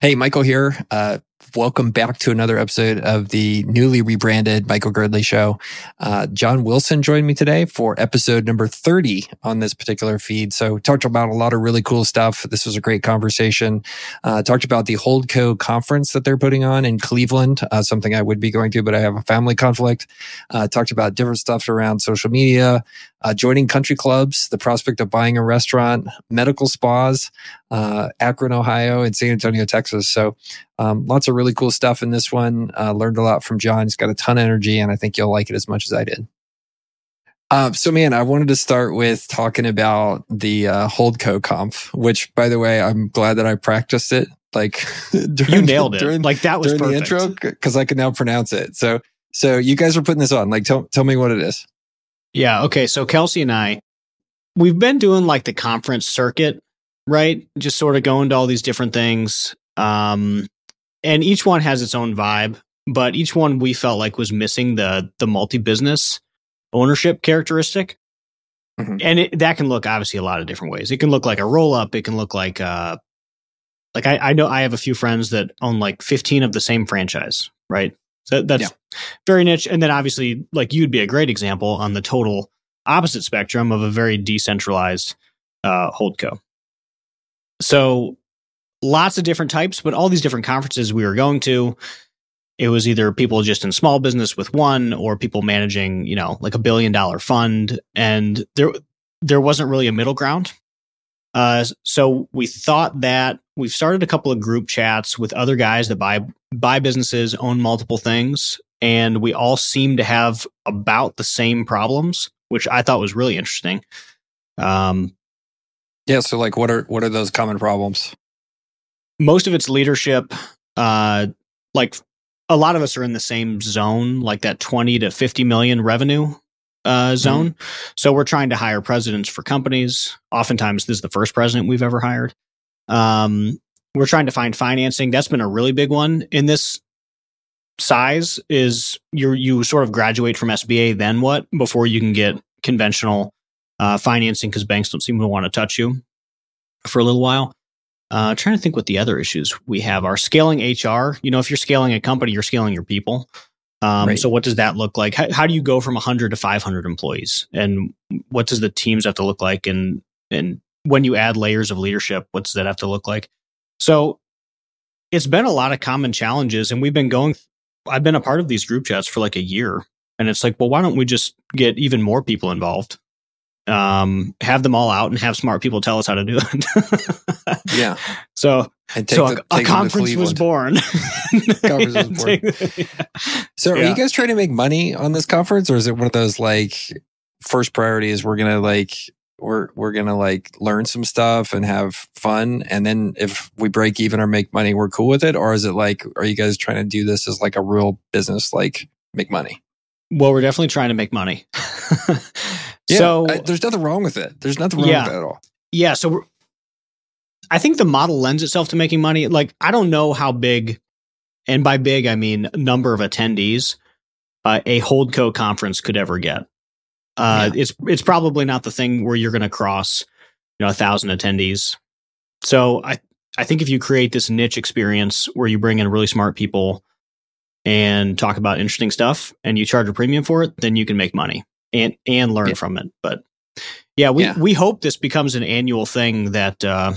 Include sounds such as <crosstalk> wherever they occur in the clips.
Hey, Michael here. Uh, welcome back to another episode of the newly rebranded Michael Girdley Show. Uh, John Wilson joined me today for episode number 30 on this particular feed. So talked about a lot of really cool stuff. This was a great conversation. Uh, talked about the Holdco conference that they're putting on in Cleveland, uh, something I would be going to, but I have a family conflict. Uh, talked about different stuff around social media, uh, joining country clubs, the prospect of buying a restaurant, medical spas, uh, Akron, Ohio, and San Antonio, Texas. So um, lots of really cool stuff in this one. Uh, learned a lot from John. He's got a ton of energy, and I think you'll like it as much as I did. Uh, so, man, I wanted to start with talking about the uh, Holdco conf, which, by the way, I'm glad that I practiced it. Like <laughs> during, you nailed it. During, like that was during perfect. the intro because I can now pronounce it. So, so you guys are putting this on. Like, tell tell me what it is. Yeah. Okay. So Kelsey and I, we've been doing like the conference circuit, right? Just sort of going to all these different things. Um, and each one has its own vibe, but each one we felt like was missing the the multi business ownership characteristic. Mm-hmm. And it, that can look obviously a lot of different ways. It can look like a roll up. It can look like uh, like I, I know I have a few friends that own like 15 of the same franchise, right? So that's yeah. very niche. And then obviously, like you'd be a great example on the total opposite spectrum of a very decentralized uh, holdco. So lots of different types, but all these different conferences we were going to, it was either people just in small business with one or people managing, you know, like a billion dollar fund. And there, there wasn't really a middle ground. Uh, so we thought that we've started a couple of group chats with other guys that buy buy businesses, own multiple things, and we all seem to have about the same problems, which I thought was really interesting. Um, yeah. So, like, what are what are those common problems? Most of it's leadership. Uh, like, a lot of us are in the same zone, like that twenty to fifty million revenue uh, zone. Mm-hmm. So we're trying to hire presidents for companies. Oftentimes, this is the first president we've ever hired. Um, we're trying to find financing. That's been a really big one in this size. Is you you sort of graduate from SBA, then what before you can get conventional uh, financing because banks don't seem to want to touch you for a little while. Uh, trying to think what the other issues we have are scaling HR. You know, if you're scaling a company, you're scaling your people. Um, right. So what does that look like? How, how do you go from 100 to 500 employees? And what does the teams have to look like? And, and when you add layers of leadership, what does that have to look like? So it's been a lot of common challenges and we've been going, I've been a part of these group chats for like a year and it's like, well, why don't we just get even more people involved? Um, have them all out and have smart people tell us how to do it. <laughs> yeah. So, so a, a <laughs> conference was born. conference was born. So, yeah. are you guys trying to make money on this conference, or is it one of those like first priorities? We're gonna like we're we're gonna like learn some stuff and have fun, and then if we break even or make money, we're cool with it, or is it like are you guys trying to do this as like a real business, like make money? Well, we're definitely trying to make money. <laughs> yeah, so I, there's nothing wrong with it. There's nothing wrong yeah, with it at all. Yeah. So I think the model lends itself to making money. Like I don't know how big, and by big I mean number of attendees, uh, a Holdco conference could ever get. Uh, yeah. It's it's probably not the thing where you're going to cross, you know, a thousand attendees. So I I think if you create this niche experience where you bring in really smart people and talk about interesting stuff and you charge a premium for it, then you can make money and and learn yeah. from it. But yeah, we yeah. we hope this becomes an annual thing that uh,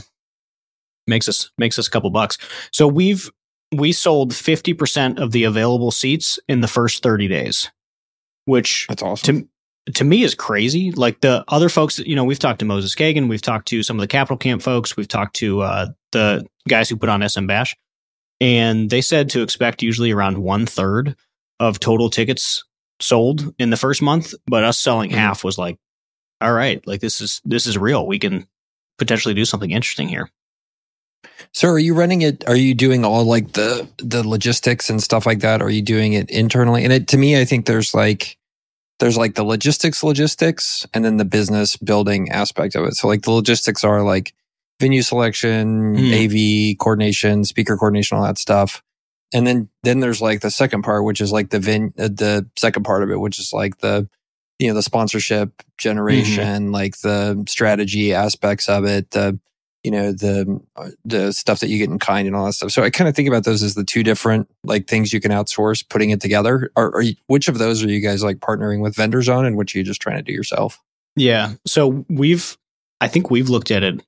makes us makes us a couple bucks. So we've we sold 50% of the available seats in the first 30 days, which That's awesome. To, to me is crazy. Like the other folks, you know, we've talked to Moses Kagan, we've talked to some of the Capital Camp folks, we've talked to uh, the guys who put on SM Bash, and they said to expect usually around one third of total tickets sold in the first month, but us selling mm-hmm. half was like, all right, like this is this is real. We can potentially do something interesting here. So are you running it are you doing all like the the logistics and stuff like that? Are you doing it internally? And it to me I think there's like there's like the logistics logistics and then the business building aspect of it. So like the logistics are like venue selection, mm. AV coordination, speaker coordination, all that stuff and then then there's like the second part which is like the vin uh, the second part of it which is like the you know the sponsorship generation mm-hmm. like the strategy aspects of it the you know the the stuff that you get in kind and all that stuff. So I kind of think about those as the two different like things you can outsource, putting it together. Are, are you, which of those are you guys like partnering with vendors on, and which are you just trying to do yourself? Yeah. So we've, I think we've looked at it.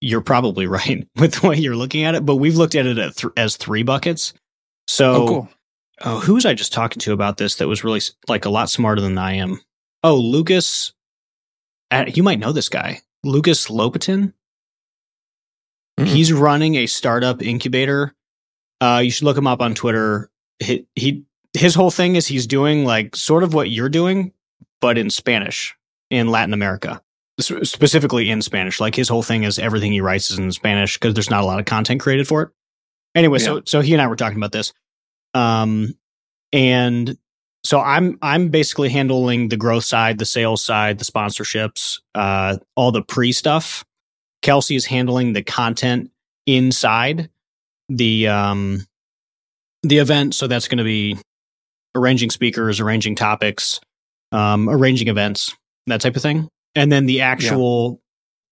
You're probably <laughs> right with the way you're looking at it, but we've looked at it th- as three buckets. So, oh, cool. oh, who was I just talking to about this that was really like a lot smarter than I am? Oh, Lucas. Uh, you might know this guy, Lucas Lopatin. Mhm. He's running a startup incubator. Uh, you should look him up on Twitter. He, he his whole thing is he's doing like sort of what you're doing, but in Spanish in Latin America, specifically in Spanish. Like his whole thing is everything he writes is in Spanish because there's not a lot of content created for it. Anyway, so so he and I were talking about this, um, and so I'm I'm basically handling the growth side, the sales side, the sponsorships, uh, all the pre stuff. Kelsey is handling the content inside the um the event. So that's going to be arranging speakers, arranging topics, um, arranging events, that type of thing. And then the actual,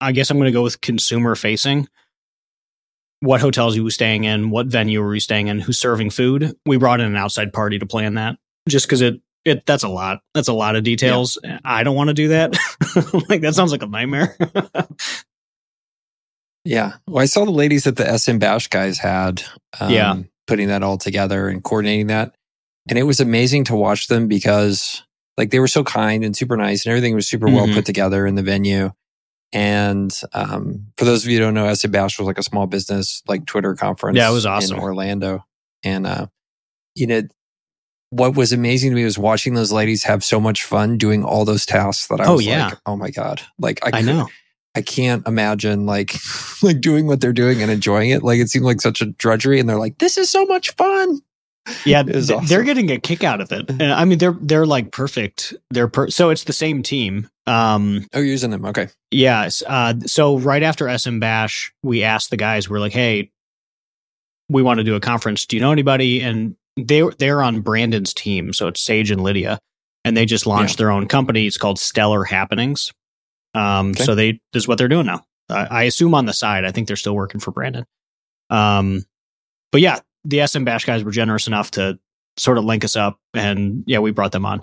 I guess I'm going to go with consumer facing. What hotels are you staying in? What venue are you staying in? Who's serving food? We brought in an outside party to plan that just because it, it, that's a lot. That's a lot of details. I don't want to do that. <laughs> like that sounds like a nightmare. <laughs> Yeah. Well, I saw the ladies that the SM Bash guys had. Um, Yeah. Putting that all together and coordinating that. And it was amazing to watch them because like they were so kind and super nice and everything was super well Mhm. put together in the venue. And um, for those of you who don't know, SM Bash was like a small business like Twitter conference. Yeah, it was awesome. in Orlando. And uh, you know, what was amazing to me was watching those ladies have so much fun doing all those tasks that I Oh, was yeah. like, oh my God. Like I, I could- know. I can't imagine like <laughs> like doing what they're doing and enjoying it. Like it seemed like such a drudgery, and they're like, "This is so much fun." Yeah, <laughs> th- they're getting a kick out of it. <laughs> And I mean, they're they're like perfect. They're per- so it's the same team. Um, Oh, you're using them. Okay. yes. Uh, so right after SM Bash, we asked the guys. We're like, hey, we want to do a conference. Do you know anybody? And they they're on Brandon's team, so it's Sage and Lydia, and they just launched their own company. It's called Stellar Happenings. Um, Okay. so they this is what they're doing now. I I assume on the side. I think they're still working for Brandon. Um, but yeah, the SM Bash guys were generous enough to sort of link us up, and yeah, we brought them on.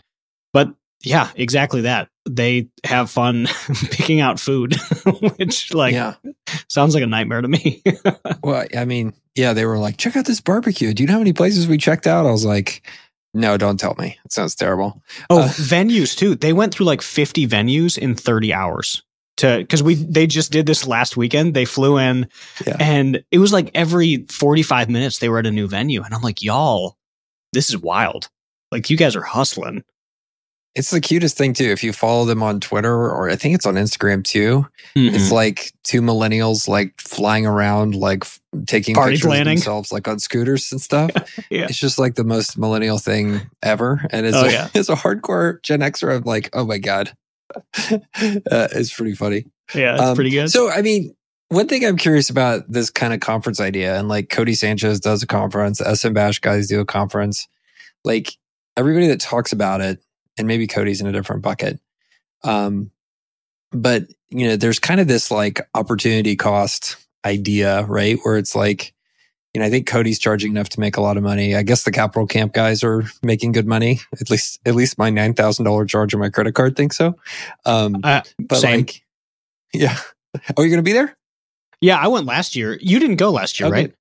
But yeah, exactly that. They have fun <laughs> picking out food, <laughs> which like yeah. sounds like a nightmare to me. <laughs> Well, I mean, yeah, they were like, "Check out this barbecue." Do you know how many places we checked out? I was like, "No, don't tell me. It sounds terrible." oh, Uh, venues too. They went through like 50 venues in 30 hours to because we they just did this last weekend. They flew in Yeah. and it was like every 45 minutes they were at a new venue, and I'm like, y'all, this is wild. Like you guys are hustling. It's the cutest thing too. If you follow them on Twitter or I think it's on Instagram too, it's mm-hmm. like two millennials like flying around, like f- taking Party pictures of planning. themselves like on scooters and stuff. <laughs> Yeah. It's just like the most millennial thing ever. And it's, Oh, a, yeah. <laughs> it's a hardcore Gen Xer. I'm like, oh my God. <laughs> uh, it's pretty funny. yeah, it's Um, pretty good. So, I mean, one thing I'm curious about this kind of conference idea, and like Codie Sanchez does a conference, SM Bash guys do a conference. Like everybody that talks about it, and maybe Codie's in a different bucket. Um, but you know, there's kind of this like opportunity cost idea, right? Where it's like, you know, I think Codie's charging enough to make a lot of money. I guess the Capital Camp guys are making good money. At least, at least my nine thousand dollar charge on my credit card thinks so. Um, Uh, but same. like, yeah. Oh, you're gonna be there? yeah, I went last year. You didn't go last year, Okay. right?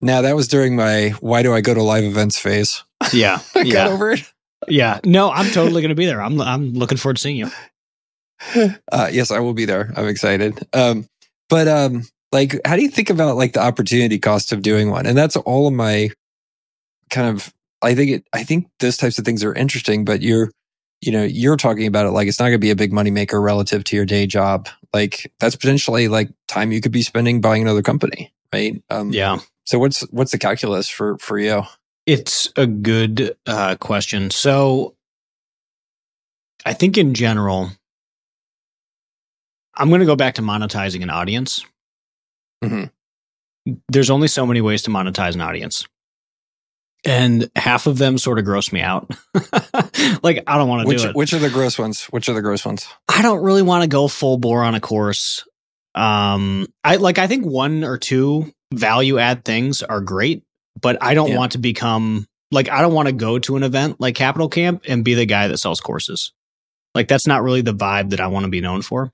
Now that was during my why do I go to live events phase. Yeah, <laughs> I got yeah, over it. yeah. No, I'm totally going to be there. I'm I'm looking forward to seeing you. <laughs> Uh, yes, I will be there. I'm excited. Um, but um, like, how do you think about like the opportunity cost of doing one? And that's all of my kind of. I think it. I think those types of things are interesting. But you're, you know, you're talking about it like it's not going to be a big money maker relative to your day job. Like that's potentially like time you could be spending buying another company, right? Um, Yeah, So what's what's the calculus for for you? it's a good uh, question. So, I think in general, I'm going to go back to monetizing an audience. Mhm. There's only so many ways to monetize an audience. And half of them sort of gross me out. <laughs> like, I don't want to do it. which are the gross ones? Which are the gross ones? I don't really want to go full bore on a course. Um, I like, I think one or two value add things are great, but I don't Yeah. want to become like, I don't want to go to an event like Capital Camp and be the guy that sells courses. Like, that's not really the vibe that I want to be known for.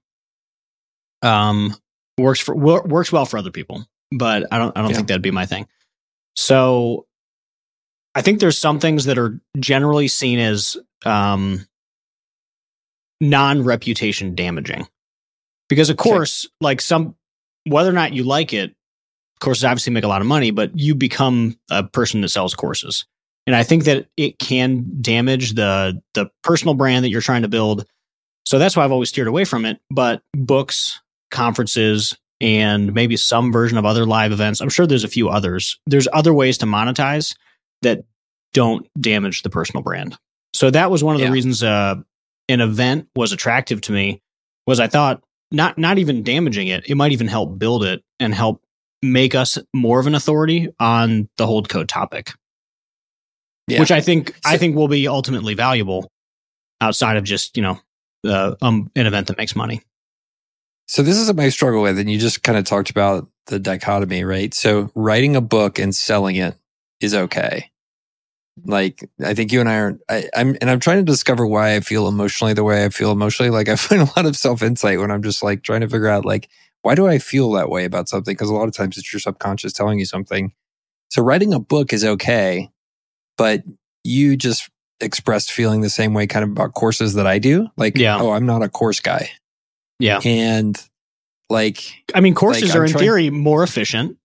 Um, works for, works well for other people, but I don't, I don't Yeah. think that'd be my thing. So I think there's some things that are generally seen as, um, non reputation damaging. Because of Okay. course, like some whether or not you like it, courses obviously make a lot of money, but you become a person that sells courses. And I think that it can damage the the personal brand that you're trying to build. So that's why I've always steered away from it. But books, conferences, and maybe some version of other live events. I'm sure there's a few others. There's other ways to monetize that don't damage the personal brand. So that was one of the Yeah. reasons uh, an event was attractive to me. Was I thought not not even damaging it, it might even help build it and help make us more of an authority on the holdco topic, Yeah. which I think I think will be ultimately valuable outside of just you know uh, um, an event that makes money. So this is what I struggle with, and you just kind of talked about the dichotomy, right? So writing a book and selling it is okay. Like I think you and I are, I, I'm, and I'm trying to discover why I feel emotionally the way I feel emotionally. Like <laughs> I find a lot of self insight when I'm just like trying to figure out like why do I feel that way about something? Because a lot of times it's your subconscious telling you something. So writing a book is okay, but you just expressed feeling the same way kind of about courses that I do. Like, Yeah. oh, I'm not a course guy, Yeah, and like I mean courses Like, are I'm in trying- theory more efficient.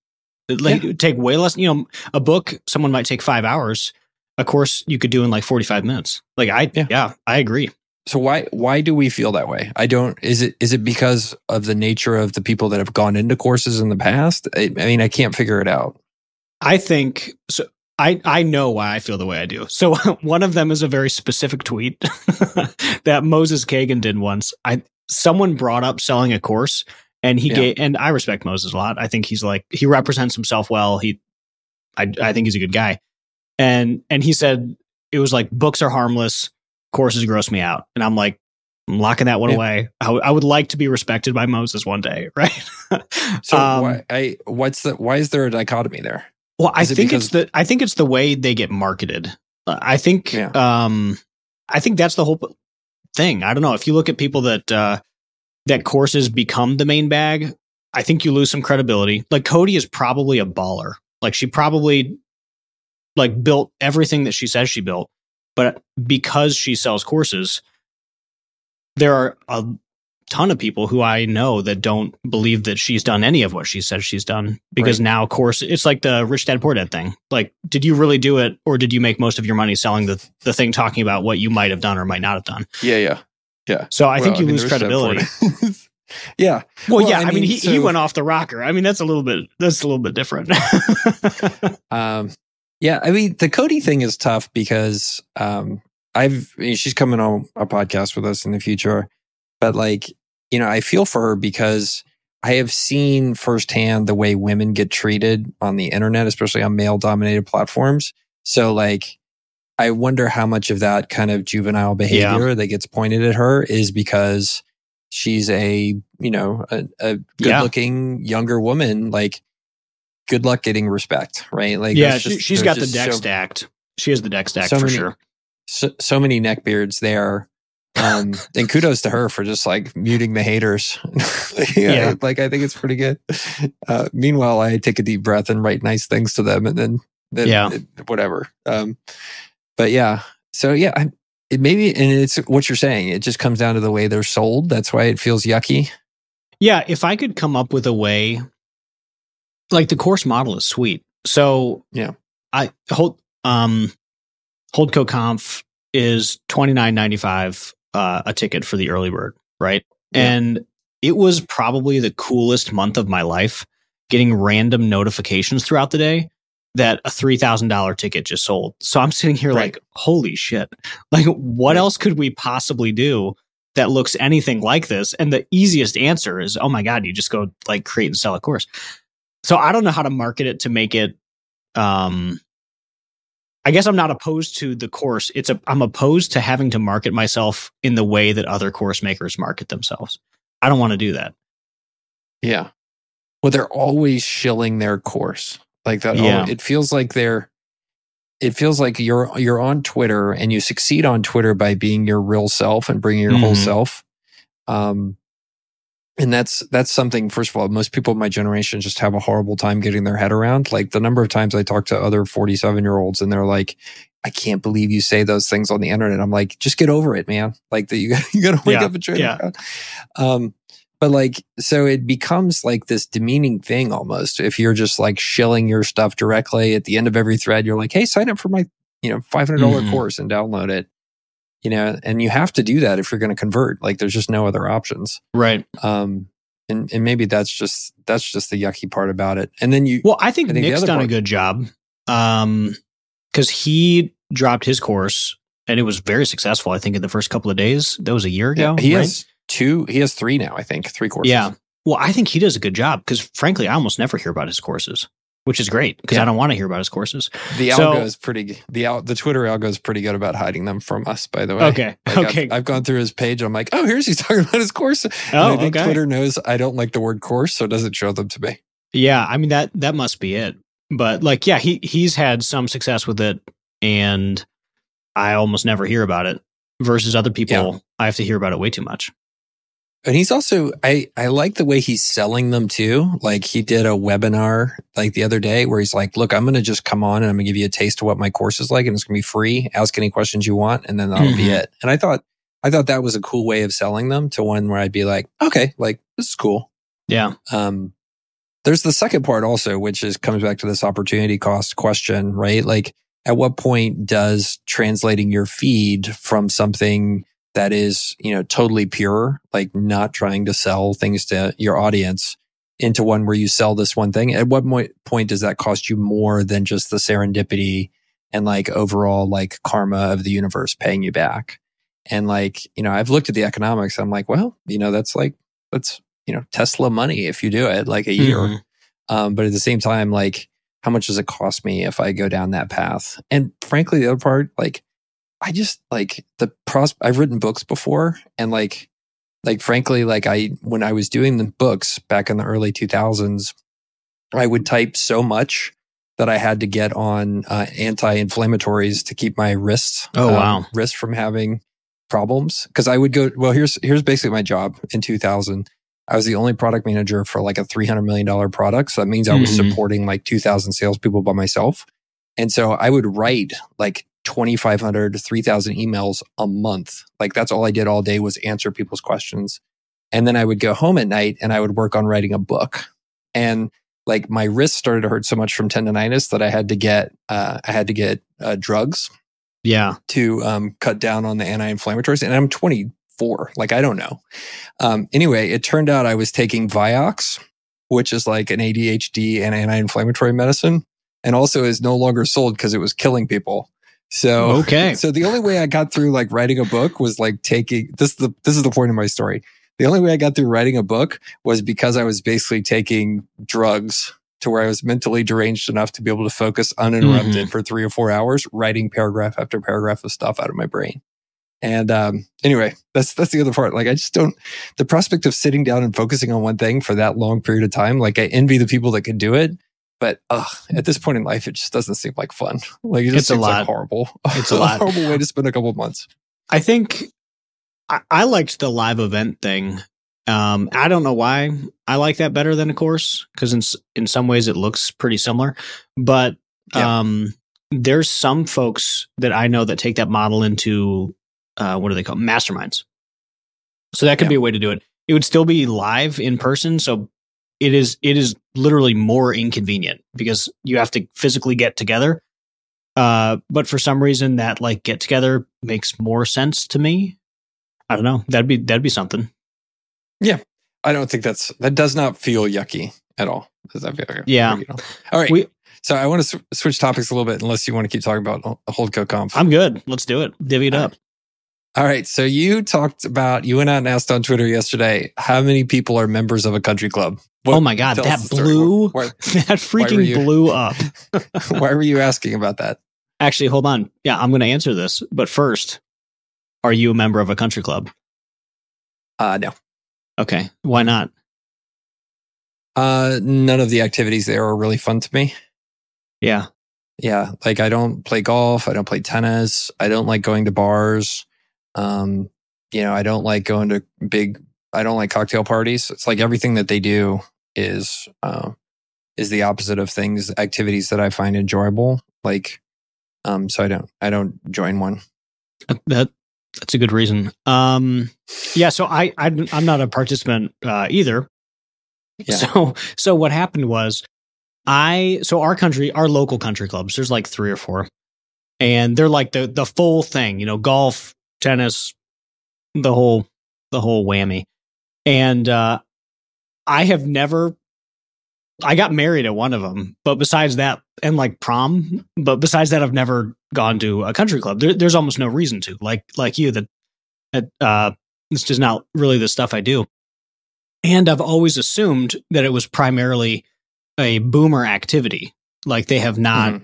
Like take way less. You know, a book someone might take five hours. A course you could do in like forty five minutes. Like I Yeah. yeah I agree. So why why do we feel that way? I don't. Is it is it because of the nature of the people that have gone into courses in the past? I, I mean, I can't figure it out. I think so. I, I know why I feel the way I do. So <laughs> one of them is a very specific tweet <laughs> that Moses Kagan did once. I someone brought up selling a course and he Yeah. gave and I respect Moses a lot. I think he's like he represents himself well. He I I think he's a good guy. And and he said it was like books are harmless, courses gross me out. And I'm like I'm locking that one Yeah. away. I, w- I would like to be respected by Moses one day, <laughs> right? So Um, why I what's the why is there a dichotomy there? Well, I Is it think because- it's the I think it's the way they get marketed. I think Yeah. um I think that's the whole thing. I don't know if you look at people that uh that courses become the main bag, I think you lose some credibility. Like Codie is probably a baller. Like she probably like built everything that she says she built, but because she sells courses, there are a ton of people who I know that don't believe that she's done any of what she says she's done because Right. now, of course, it's like the rich dad poor dad thing. Like, did you really do it, or did you make most of your money selling the the thing talking about what you might have done or might not have done? Yeah, yeah, yeah. So I think Well, you mean, lose there is that credibility. <laughs> yeah, Well, Well, yeah, I I mean, mean, he, he went off the rocker. I mean, that's a little bit that's a little bit different. <laughs> um, yeah. I mean, the Codie thing is tough because um, I've I mean, she's coming on a podcast with us in the future, but like you know, I feel for her because I have seen firsthand the way women get treated on the internet, especially on male dominated platforms. So like, I wonder how much of that kind of juvenile behavior that gets pointed at her is because she's a, you know, a, a good Yeah. looking younger woman. Like, good luck getting respect, right? Like, yeah, she, just- she's there's got the deck so- stacked. She has the deck stacked so for many- sure. so, so many neckbeards there. Um, and kudos to her for just like muting the haters. <laughs> yeah, Yeah. Like I think it's pretty good. Uh, meanwhile, I take a deep breath and write nice things to them and then, then Yeah. it- whatever. Um, but yeah, so yeah, I, it maybe, and it's what you're saying. It just comes down to the way they're sold. That's why it feels yucky. Yeah, if I could come up with a way, like the course model is sweet. So Yeah. I hold um Holdco Conf is twenty nine ninety five uh, a ticket for the early bird, right? Yeah. And it was probably the coolest month of my life, getting random notifications throughout the day that a three thousand dollar ticket just sold. So I'm sitting here Right. like, holy shit! Like, what Right. else could we possibly do that looks anything like this? And the easiest answer is, oh my god, you just go like create and sell a course. So I don't know how to market it to make it. Um, I guess I'm not opposed to the course. It's a I'm opposed to having to market myself in the way that other course makers market themselves. I don't want to do that. Yeah. Well, they're always shilling their course like that. Yeah. It feels like they're. It feels like you're you're on Twitter and you succeed on Twitter by being your real self and bringing your whole Mhm. self. Um, and that's that's something. First of all, most people in my generation just have a horrible time getting their head around. Like the number of times I talk to other forty seven year olds and they're like, "I can't believe you say those things on the internet." I'm like, "Just get over it, man. Like that you <laughs> you got to wake Yeah, up and try yeah. Um, but like, so it becomes like this demeaning thing almost. If you're just like shilling your stuff directly at the end of every thread, you're like, Hey, sign up for my, you know, $500 Mhm. course and download it, you know, and you have to do that if you're going to convert. Like there's just no other options. Right. Um, and, and maybe that's just, that's just the yucky part about it. And then you, Well, I think, I think Nick's done a good job. Um, because he dropped his course and it was very successful. I think in the first couple of days. That was a year ago. he right? has two, he has three now, I think, three courses. Yeah. Well, I think he does a good job because, frankly, I almost never hear about his courses, which is great because Yeah. I don't want to hear about his courses. The So- algo is pretty, the al- the Twitter algo is pretty good about hiding them from us, by the way. Okay. <laughs> Like, okay. I've, I've gone through his page. I'm like, oh, here's he's <laughs> talking about his course. And oh, I think okay. Twitter knows I don't like the word course, so it doesn't show them to me. Yeah, I mean that that must be it. But like, yeah, he he's had some success with it, and I almost never hear about it. Versus other people, Yeah. I have to hear about it way too much. And he's also, I, I like the way he's selling them too. Like he did a webinar like the other day where he's like, look, I'm going to just come on and I'm going to give you a taste of what my course is like and it's going to be free. Ask any questions you want. And then that'll be Mhm. it. And I thought, I thought that was a cool way of selling them to one where I'd be like, okay, like this is cool. Yeah, Um, there's the second part also, which is comes back to this opportunity cost question, right? Like, at what point does translating your feed from something that is, you know, totally pure, like not trying to sell things to your audience into one where you sell this one thing? At what point does that cost you more than just the serendipity and like overall like karma of the universe paying you back? And like, you know, I've looked at the economics. I'm like, well, you know, that's like, that's, you know, Tesla money if you do it like a year. Mhm. Um, but at the same time, like, how much does it cost me if I go down that path? And frankly, the other part, like, I just like the pros. I've written books before, and like, like frankly, like I when I was doing the books back in the early 2000s, I would type so much that I had to get on uh, anti-inflammatories to keep my wrists. Oh, um, wow. wrists from having problems because I would go. Well, here's here's basically my job in 2000. I was the only product manager for like a $300 million product. So that means I was Mhm. supporting like 2,000 salespeople by myself. And so I would write like 2,500 to 3,000 emails a month. Like that's all I did all day was answer people's questions. And then I would go home at night and I would work on writing a book. And like my wrist started to hurt so much from tendonitis that I had to get, uh, I had to get uh, drugs yeah, to um, cut down on the anti-inflammatories. And I'm 24. Like I don't know. Um, anyway, it turned out I was taking Vioxx, which is like an ADHD and anti-inflammatory medicine, and also is no longer sold because it was killing people. So okay, <laughs> so the only way I got through like writing a book was like taking this. Is the this is the point of my story. The only way I got through writing a book was because I was basically taking drugs to where I was mentally deranged enough to be able to focus uninterrupted for three or four hours, writing paragraph after paragraph of stuff out of my brain. And um, anyway, that's that's the other part. Like I just don't the prospect of sitting down and focusing on one thing for that long period of time. Like I envy the people that can do it, but ugh, at this point in life, it just doesn't seem like fun. Like it just It's a seems like horrible. It's <laughs> a lot. horrible way to spend a couple of months. I think I, I liked the live event thing. Um, I don't know why I like that better than a course because in in some ways it looks pretty similar, but Yeah. um, there's some folks that I know that take that model into uh, what do they call masterminds. So that could Yeah. be a way to do it. It would still be live in person, so it is it is literally more inconvenient because you have to physically get together. Uh, but for some reason, that like get together makes more sense to me. I don't know. That'd be that'd be something. Yeah, I don't think that's that does not feel yucky at all. Does that feel like- Yeah. All right. We- so I want to sw- switch topics a little bit, unless you want to keep talking about Hol- Holdco Conf. I'm good. Let's do it. Divvy it All up. All right. So you talked about you went out and asked on Twitter yesterday how many people are members of a country club. What- oh my god, that blew Why, <laughs> that freaking you- blew up. <laughs> why were you asking about that? Actually, hold on. Yeah, I'm going to answer this, but first, are you a member of a country club? Uh, no. Okay, why not? Uh, none of the activities there are really fun to me. Yeah. Yeah. Like I don't play golf. I don't play tennis. I don't like going to bars. Um, you know, I don't like going to big, I don't like cocktail parties. It's like everything that they do is, uh, is the opposite of things, activities that I find enjoyable. Like, um, so I don't, I don't join one. That that's a good reason. Um, yeah. So I, I I'm not a participant uh, either. Yeah. So so what happened was I so our country our local country clubs there's like three or four, and they're like the the full thing. You know, golf, tennis, the whole the whole whammy. And uh, I have never I got married at one of them, but besides that, and like prom, but besides that, I've never gone to a country club. There, there's almost no reason to. Like like you, that that uh, it's just not really the stuff I do. And I've always assumed that it was primarily a boomer activity. Like they have not. Mm-hmm.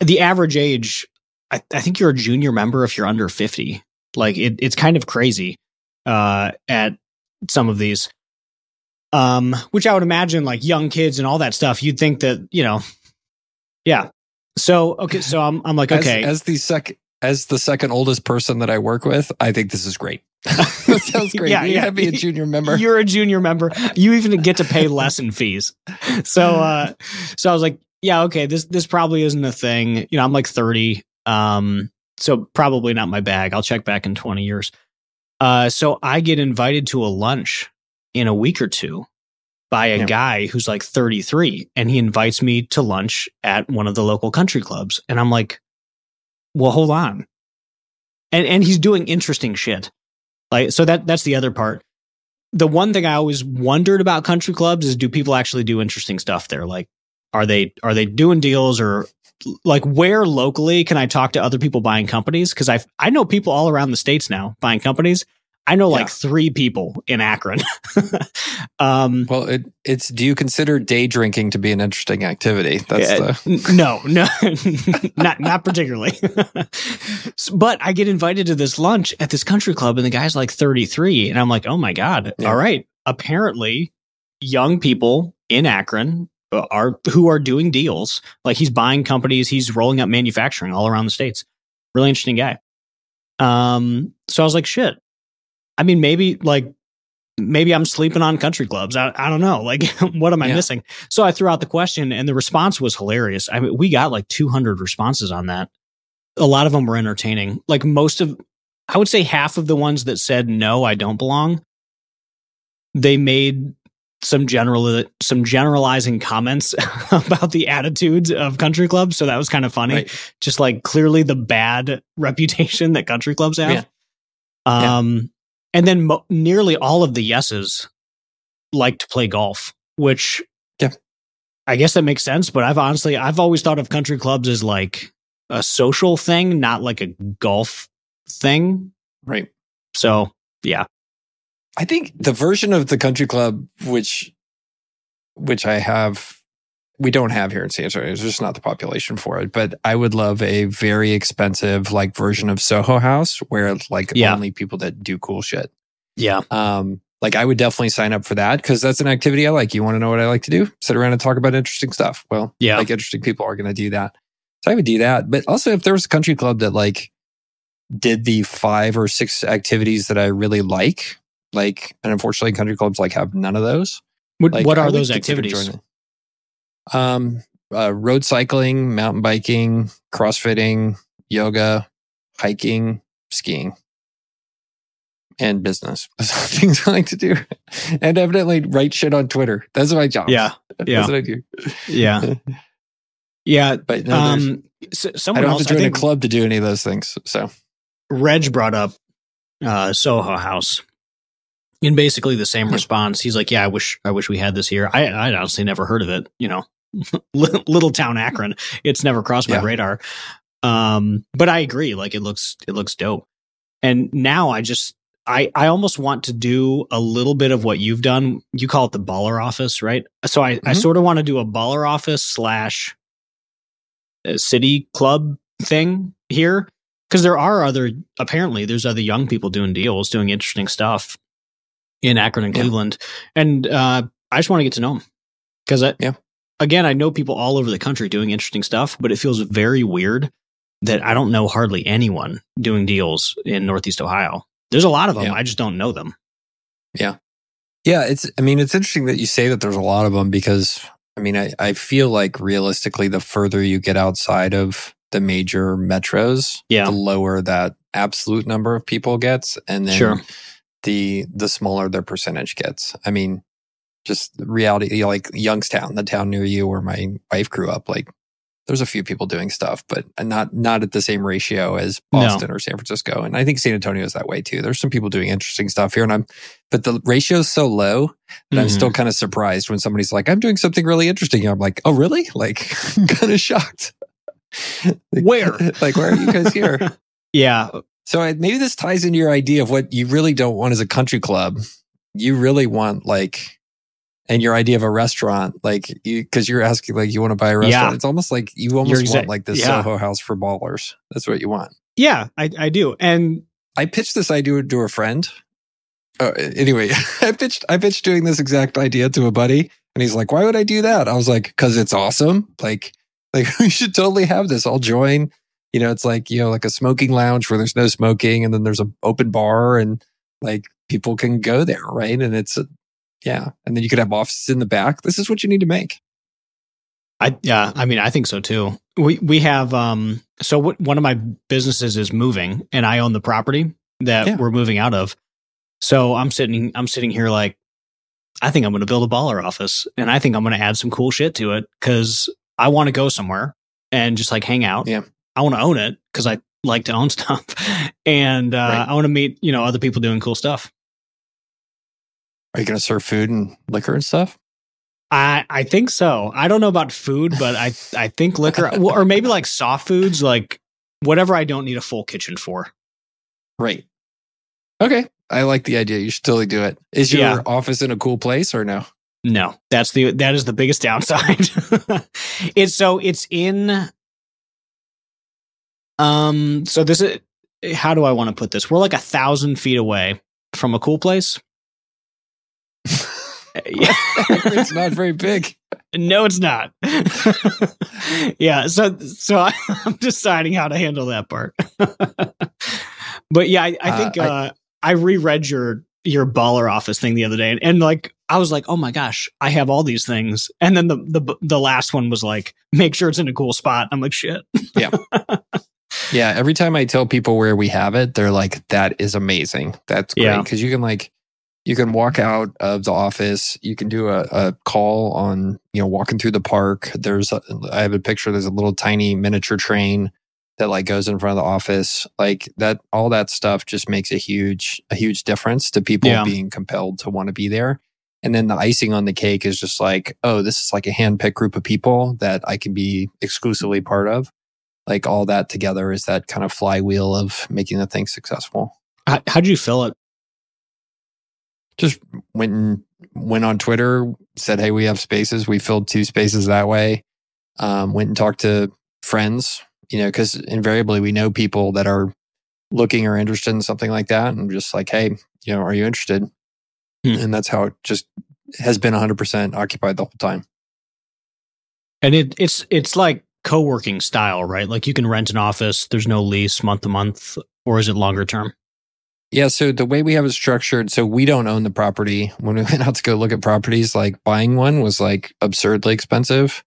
The average age, I, I think you're a junior member if you're under fifty. Like it, it's kind of crazy uh, at some of these um, which I would imagine like young kids and all that stuff. You'd think that you know, yeah. So okay, so I'm I'm like <laughs> okay, as, as the second as the second oldest person that I work with, I think this is great. <laughs> that sounds <laughs> great. yeah, you yeah. be a junior member. You're a junior member. You even get to pay lesson fees. So, uh, so I was like, yeah, okay, this this probably isn't a thing. You know, I'm like 30, um, so probably not my bag. I'll check back in 20 years. Uh, so I get invited to a lunch in a week or two by a yeah. guy who's like 33 and he invites me to lunch at one of the local country clubs and I'm like well hold on and and he's doing interesting shit like so that that's the other part the one thing I always wondered about country clubs is do people actually do interesting stuff there like are they are they doing deals or like where locally can I talk to other people buying companies because I I know people all around the states now buying companies I know yeah. like three people in Akron. <laughs> um, well, it, it's. Do you consider day drinking to be an interesting activity? That's uh, the... no, no, <laughs> not not particularly. <laughs> but I get invited to this lunch at this country club, and the guy's like thirty three, and I'm like, oh my god! Yeah. All right, apparently, young people in Akron are who are doing deals. Like he's buying companies, he's rolling up manufacturing all around the states. Really interesting guy. Um, so I was like, shit, I mean, maybe like maybe I'm sleeping on country clubs. I, I don't know. Like, <laughs> what am I yeah. missing? So I threw out the question and the response was hilarious. I mean, we got like 200 responses on that. A lot of them were entertaining. Like most of, I would say half of the ones that said, no, I don't belong, they made some general, some generalizing comments <laughs> about the attitudes of country clubs. So that was kind of funny. Right. Just like clearly the bad <laughs> reputation that country clubs have. Yeah. Um, and then mo- nearly all of the yeses like to play golf, which yeah. I guess that makes sense. But I've honestly, I've always thought of country clubs as like a social thing, not like a golf thing. Right. So, yeah. I think the version of the country club, which, which I have we don't have here in San Antonio. There's just not the population for it. But I would love a very expensive like version of Soho House where like yeah. only people that do cool shit. Yeah. Um, like I would definitely sign up for that because that's an activity I like. You want to know what I like to do? Sit around and talk about interesting stuff. Well, yeah, like interesting people are going to do that. So I would do that. But also, if there was a country club that like did the five or six activities that I really like, like, and unfortunately, country clubs like have none of those. What, like, what are those activities? Um, uh, road cycling, mountain biking, crossfitting, yoga, hiking, skiing, and business. <laughs> things I like to do. And evidently write shit on Twitter. That's my job. Yeah. <laughs> Yeah. That's what I do. Yeah. <laughs> yeah. But no, um, so, someone I don't have to join a club to do any of those things. So Reg brought up uh, Soho House in basically the same response. He's like, "Yeah, I wish I wish we had this here. I I honestly never heard of it. You know, <laughs> little town Akron. It's never crossed my yeah. radar. Um, but I agree. Like it looks, it looks dope. And now I just, I, I almost want to do a little bit of what you've done. You call it the baller office, right? So I, mm-hmm. I sort of want to do a baller office slash uh, city club thing here. Cause there are other, apparently there's other young people doing deals, doing interesting stuff in Akron and Cleveland. Yeah. And, uh, I just want to get to know them because I, Yeah. again, I know people all over the country doing interesting stuff, but it feels very weird that I don't know hardly anyone doing deals in Northeast Ohio. There's a lot of them. Yeah. I just don't know them. Yeah, Yeah. it's. I mean, it's interesting that you say that there's a lot of them because I mean, I, I feel like realistically, the further you get outside of the major metros, Yeah. the lower that absolute number of people gets, and then Sure. The the smaller their percentage gets. I mean, just reality, you know, like Youngstown, the town near you where my wife grew up, like there's a few people doing stuff, but not not at the same ratio as No. Boston or San Francisco. And I think San Antonio is that way too. There's some people doing interesting stuff here, and I'm, but the ratio is so low that I'm Mhm. still kind of surprised when somebody's like, "I'm doing something really interesting." I'm like, "Oh, really?" <laughs> Like, I'm kind of shocked. <laughs> Like, Where? <laughs> like, where are you guys here? yeah. So maybe this ties into your idea of what you really don't want as a country club. You really want like, and your idea of a restaurant, like you, because you're asking like you want to buy a restaurant. Yeah. It's almost like you almost You're want like this yeah. Soho House for ballers. That's what you want. Yeah, I, I do. And I pitched this idea to a friend. Oh, anyway, <laughs> I pitched I pitched doing this exact idea to a buddy, and he's like, "Why would I do that?" I was like, "Cause it's awesome. Like, like <laughs> we should totally have this. I'll join." You know, it's like you know, like a smoking lounge where there's no smoking, and then there's an open bar, and like people can go there, right? And it's a, yeah, and then you could have offices in the back. This is what you need to make. I yeah, I mean, I think so too. We we have um so what one of my businesses is moving and I own the property that Yeah. we're moving out of. So I'm sitting I'm sitting here like I think I'm going to build a baller office and I think I'm going to add some cool shit to it cuz I want to go somewhere and just like hang out. Yeah. I want to own it cuz I like to own <laughs> stuff. And uh Right. I want to meet, you know, other people doing cool stuff. Are you going to serve food and liquor and stuff? I I think so. I don't know about food, but I <laughs> I think liquor or maybe like soft foods, like whatever I don't need a full kitchen for. Right. Okay. I like the idea. You should totally do it. Is your Yeah. office in a cool place or no? No, that's the that is the biggest downside. <laughs> it's so it's in. Um. So this is how do I want to put this? We're like a thousand feet away from a cool place. yeah. <laughs> it's not very big. <laughs> No, it's not. <laughs> yeah, so so I, I'm deciding how to handle that part. but yeah, I, I Uh, think I- uh, I reread your your baller office thing the other day, and, and like I was like, oh my gosh, I have all these things, and then the the the last one was like, make sure it's in a cool spot. I'm like, shit. Yeah. Every time I tell people where we have it, they're like, that is amazing. That's great. Yeah. Cause you can like, you can walk out of the office. You can do a, a call on, you know, walking through the park. There's, a, I have a picture. There's a little tiny miniature train that like goes in front of the office. Like that, all that stuff just makes a huge, a huge difference to people Yeah. being compelled to want to be there. And then the icing on the cake is just like, oh, this is like a handpicked group of people that I can be exclusively part of. Like all that together is that kind of flywheel of making the thing successful. How, how'd you fill it? Just went and went on Twitter, said, Hey, we have spaces. We filled two spaces that way. Um, went and talked to friends, you know, because invariably we know people that are looking or interested in something like that. And just like, Hey, you know, are you interested? Hmm. And that's how it just has been 100% occupied the whole time. And it it's it's like co-working style, right? Like you can rent an office. There's no lease month to month, or is it longer term? Yeah. So the way we have it structured, so we don't own the property. When we <laughs> went out to go look at properties, like buying one was like absurdly expensive.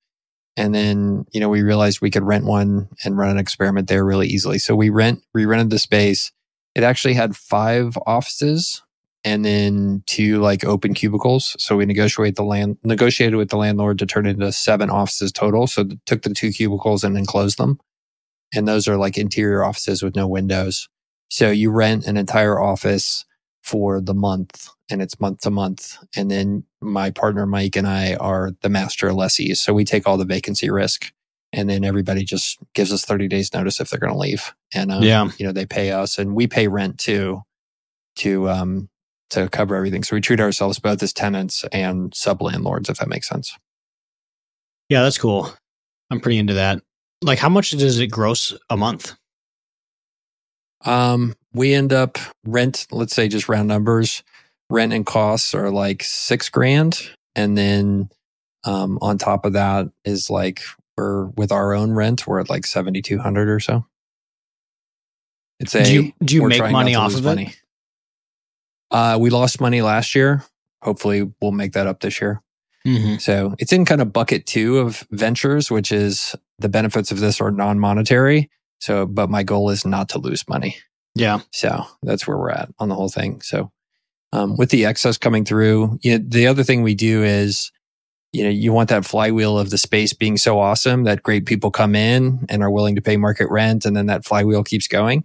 And then, you know, we realized we could rent one and run an experiment there really easily. So we rent, we rented the space. It actually had five offices and then two like open cubicles. So we negotiate the land, negotiated with the landlord to turn it into seven offices total. So took the two cubicles and enclosed them. And those are like interior offices with no windows. So you rent an entire office for the month and it's month to month. And then my partner, Mike and I are the master lessees. So we take all the vacancy risk and then everybody just gives us 30 days notice if they're going to leave. And, um, Yeah. you know, they pay us and we pay rent too, to, um, to cover everything. So we treat ourselves both as tenants and sub landlords, if that makes sense. Yeah, that's cool. I'm pretty into that. Like, how much does it gross a month? Um, we end up rent, let's say just round numbers, rent and costs are like six grand. And then um, on top of that is like we're with our own rent, we're at like 7,200 or so. It's a, do you, do you make money off of money. it? Uh, we lost money last year. Hopefully we'll make that up this year. Mm-hmm. So it's in kind of bucket two of ventures, which is the benefits of this are non monetary. So, but my goal is not to lose money. Yeah. So that's where we're at on the whole thing. So, um, with the excess coming through, you know, the other thing we do is, you know, you want that flywheel of the space being so awesome that great people come in and are willing to pay market rent. And then that flywheel keeps going.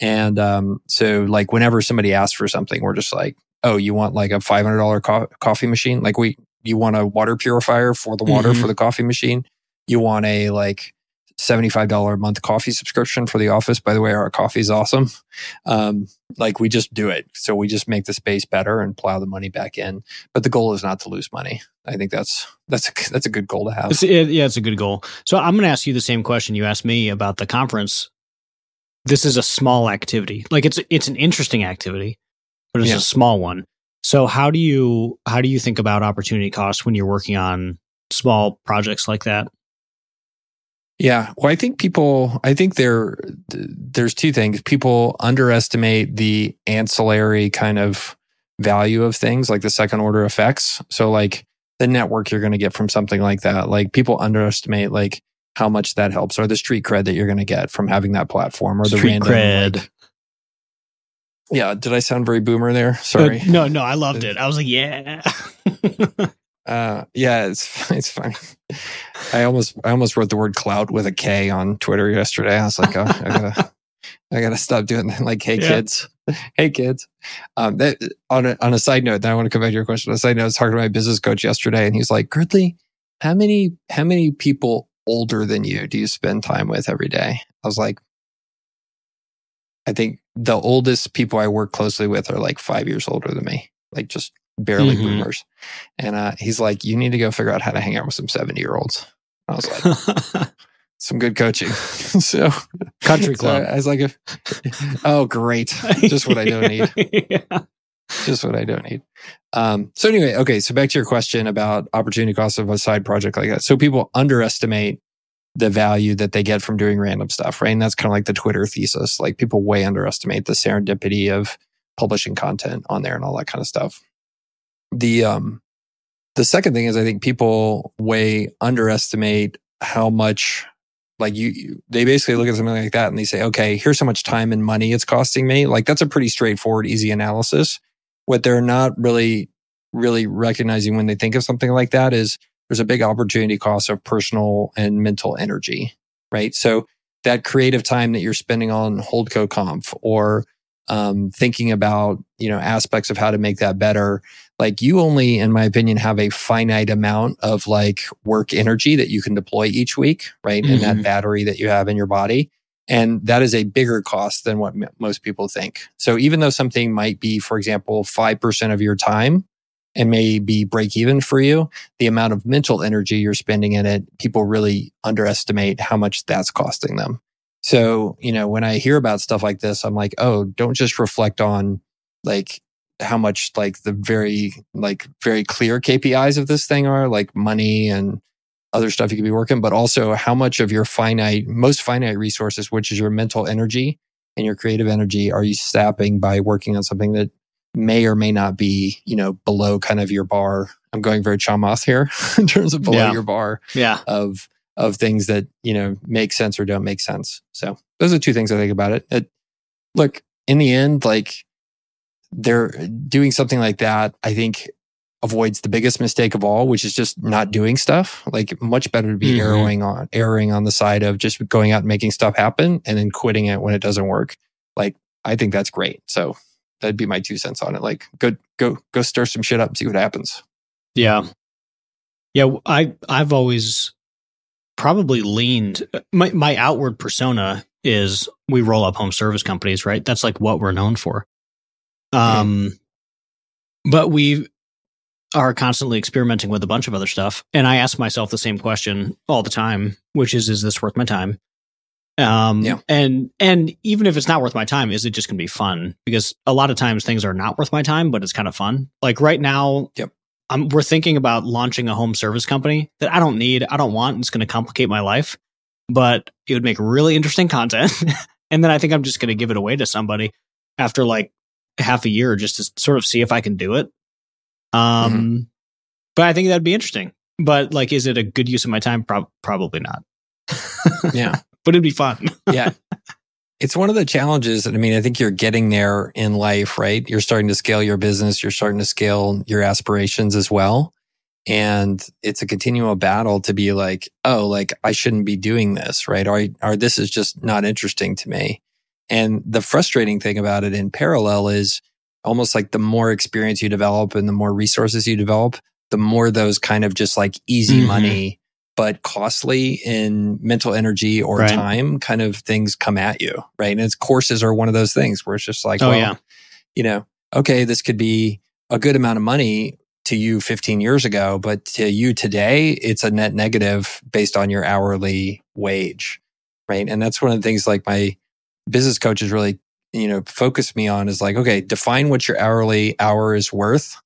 And, um, so like whenever somebody asks for something, we're just like, Oh, you want like a $500 co- coffee machine? Like we, you want a water purifier for the water Mhm. for the coffee machine. You want a like $75 a month coffee subscription for the office. By the way, our coffee is awesome. <laughs> Um, like we just do it. So we just make the space better and plow the money back in. But the goal is not to lose money. I think that's, that's, a, that's a good goal to have. It's, it, yeah, it's a good goal. So I'm going to ask you the same question you asked me about the conference. This is a small activity. Like it's it's an interesting activity, but it's Yeah. a small one. So how do you how do you think about opportunity costs when you're working on small projects like that? Yeah. Well, I think people, I think there, there's two things. People underestimate the ancillary kind of value of things like the second order effects. So like the network you're going to get from something like that. Like people underestimate like how much that helps or the street cred that you're going to get from having that platform or the Street random. cred. like- yeah. Did I sound very boomer there? Sorry. Uh, no, no, I loved it. I was like, yeah. <laughs> Uh, yeah, it's <laughs> it's funny. I almost I almost wrote the word clout with a K on Twitter yesterday. I was like, oh, I gotta <laughs> I gotta stop doing that. Like, hey Yeah. kids, hey kids. Um, that, on a, on a side note, then I want to come back to your question. On a side note, I was talking to my business coach yesterday, and he's like, Girdley, how many how many people older than you do you spend time with every day? I was like, I think the oldest people I work closely with are like five years older than me, like just barely Mhm. boomers. And uh, he's like, you need to go figure out how to hang out with some 70 year olds. I was like, <laughs> some good coaching. <laughs> so, Country so club. I was like, oh, great. <laughs> Just what I don't need. yeah. <laughs> Just what I don't need. Um, so anyway, okay. So back to your question about opportunity cost of a side project like that. So people underestimate the value that they get from doing random stuff, right? And that's kind of like the Twitter thesis. Like people way underestimate the serendipity of publishing content on there and all that kind of stuff. The um the second thing is I think people way underestimate how much like you, you they basically look at something like that and they say, okay, here's how much time and money it's costing me. Like that's a pretty straightforward, easy analysis. What they're not really, really recognizing when they think of something like that is there's a big opportunity cost of personal and mental energy, right? So that creative time that you're spending on Holdco Conf or um, thinking about, you know, aspects of how to make that better. Like you only, in my opinion, have a finite amount of like work energy that you can deploy each week, right? And that Mhm. battery that you have in your body. And that is a bigger cost than what m- most people think. So even though something might be, for example, 5% of your time and may be break even for you, the amount of mental energy you're spending in it, people really underestimate how much that's costing them. So, you know, when I hear about stuff like this, I'm like, oh, don't just reflect on like how much like the very, like very clear KPIs of this thing are, like money and other stuff you could be working, but also how much of your finite, most finite resources, which is your mental energy and your creative energy, are you sapping by working on something that may or may not be, you know, below kind of your bar. I'm going very chamath here <laughs> in terms of below Yeah. your bar Yeah. of of things that you know make sense or don't make sense. So those are two things I think about it. it look, in the end, like they're doing something like that. I think avoids the biggest mistake of all, which is just not doing stuff. Like much better to be Mhm. erring on erring on the side of just going out and making stuff happen and then quitting it when it doesn't work. Like I think that's great. So that'd be my two cents on it. Like go go go stir some shit up and see what happens. Yeah. Yeah, I I've always probably leaned my my outward persona is we roll up home service companies, right? That's like what we're known for. Um but we are constantly experimenting with a bunch of other stuff and I ask myself the same question all the time, which is is this worth my time? Um Yeah. and and even if it's not worth my time, is it just going to be fun? Because a lot of times things are not worth my time, but it's kind of fun. Like right now, Yep. I'm, we're thinking about launching a home service company that I don't need, I don't want. It's going to complicate my life, but it would make really interesting content. <laughs> and then I think I'm just going to give it away to somebody after like half a year just to sort of see if I can do it. Um, mm-hmm. but I think that'd be interesting. But like, is it a good use of my time? Pro- probably not. <laughs> yeah, but it'd be fun. yeah, <laughs> it's one of the challenges. I mean, I think you're getting there in life, right? You're starting to scale your business. You're starting to scale your aspirations as well. And it's a continual battle to be like, oh, like I shouldn't be doing this, right? Or, or this is just not interesting to me. And the frustrating thing about it in parallel is almost like the more experience you develop and the more resources you develop, the more those kind of just like easy mm-hmm. money but costly in mental energy or right. time kind of things come at you, right? And it's courses are one of those things where it's just like, oh, well, yeah. you know, okay, this could be a good amount of money to you 15 years ago, but to you today, it's a net negative based on your hourly wage, right? And that's one of the things like my business coach coaches really, you know, focus me on is like, okay, define what your hourly hour is worth.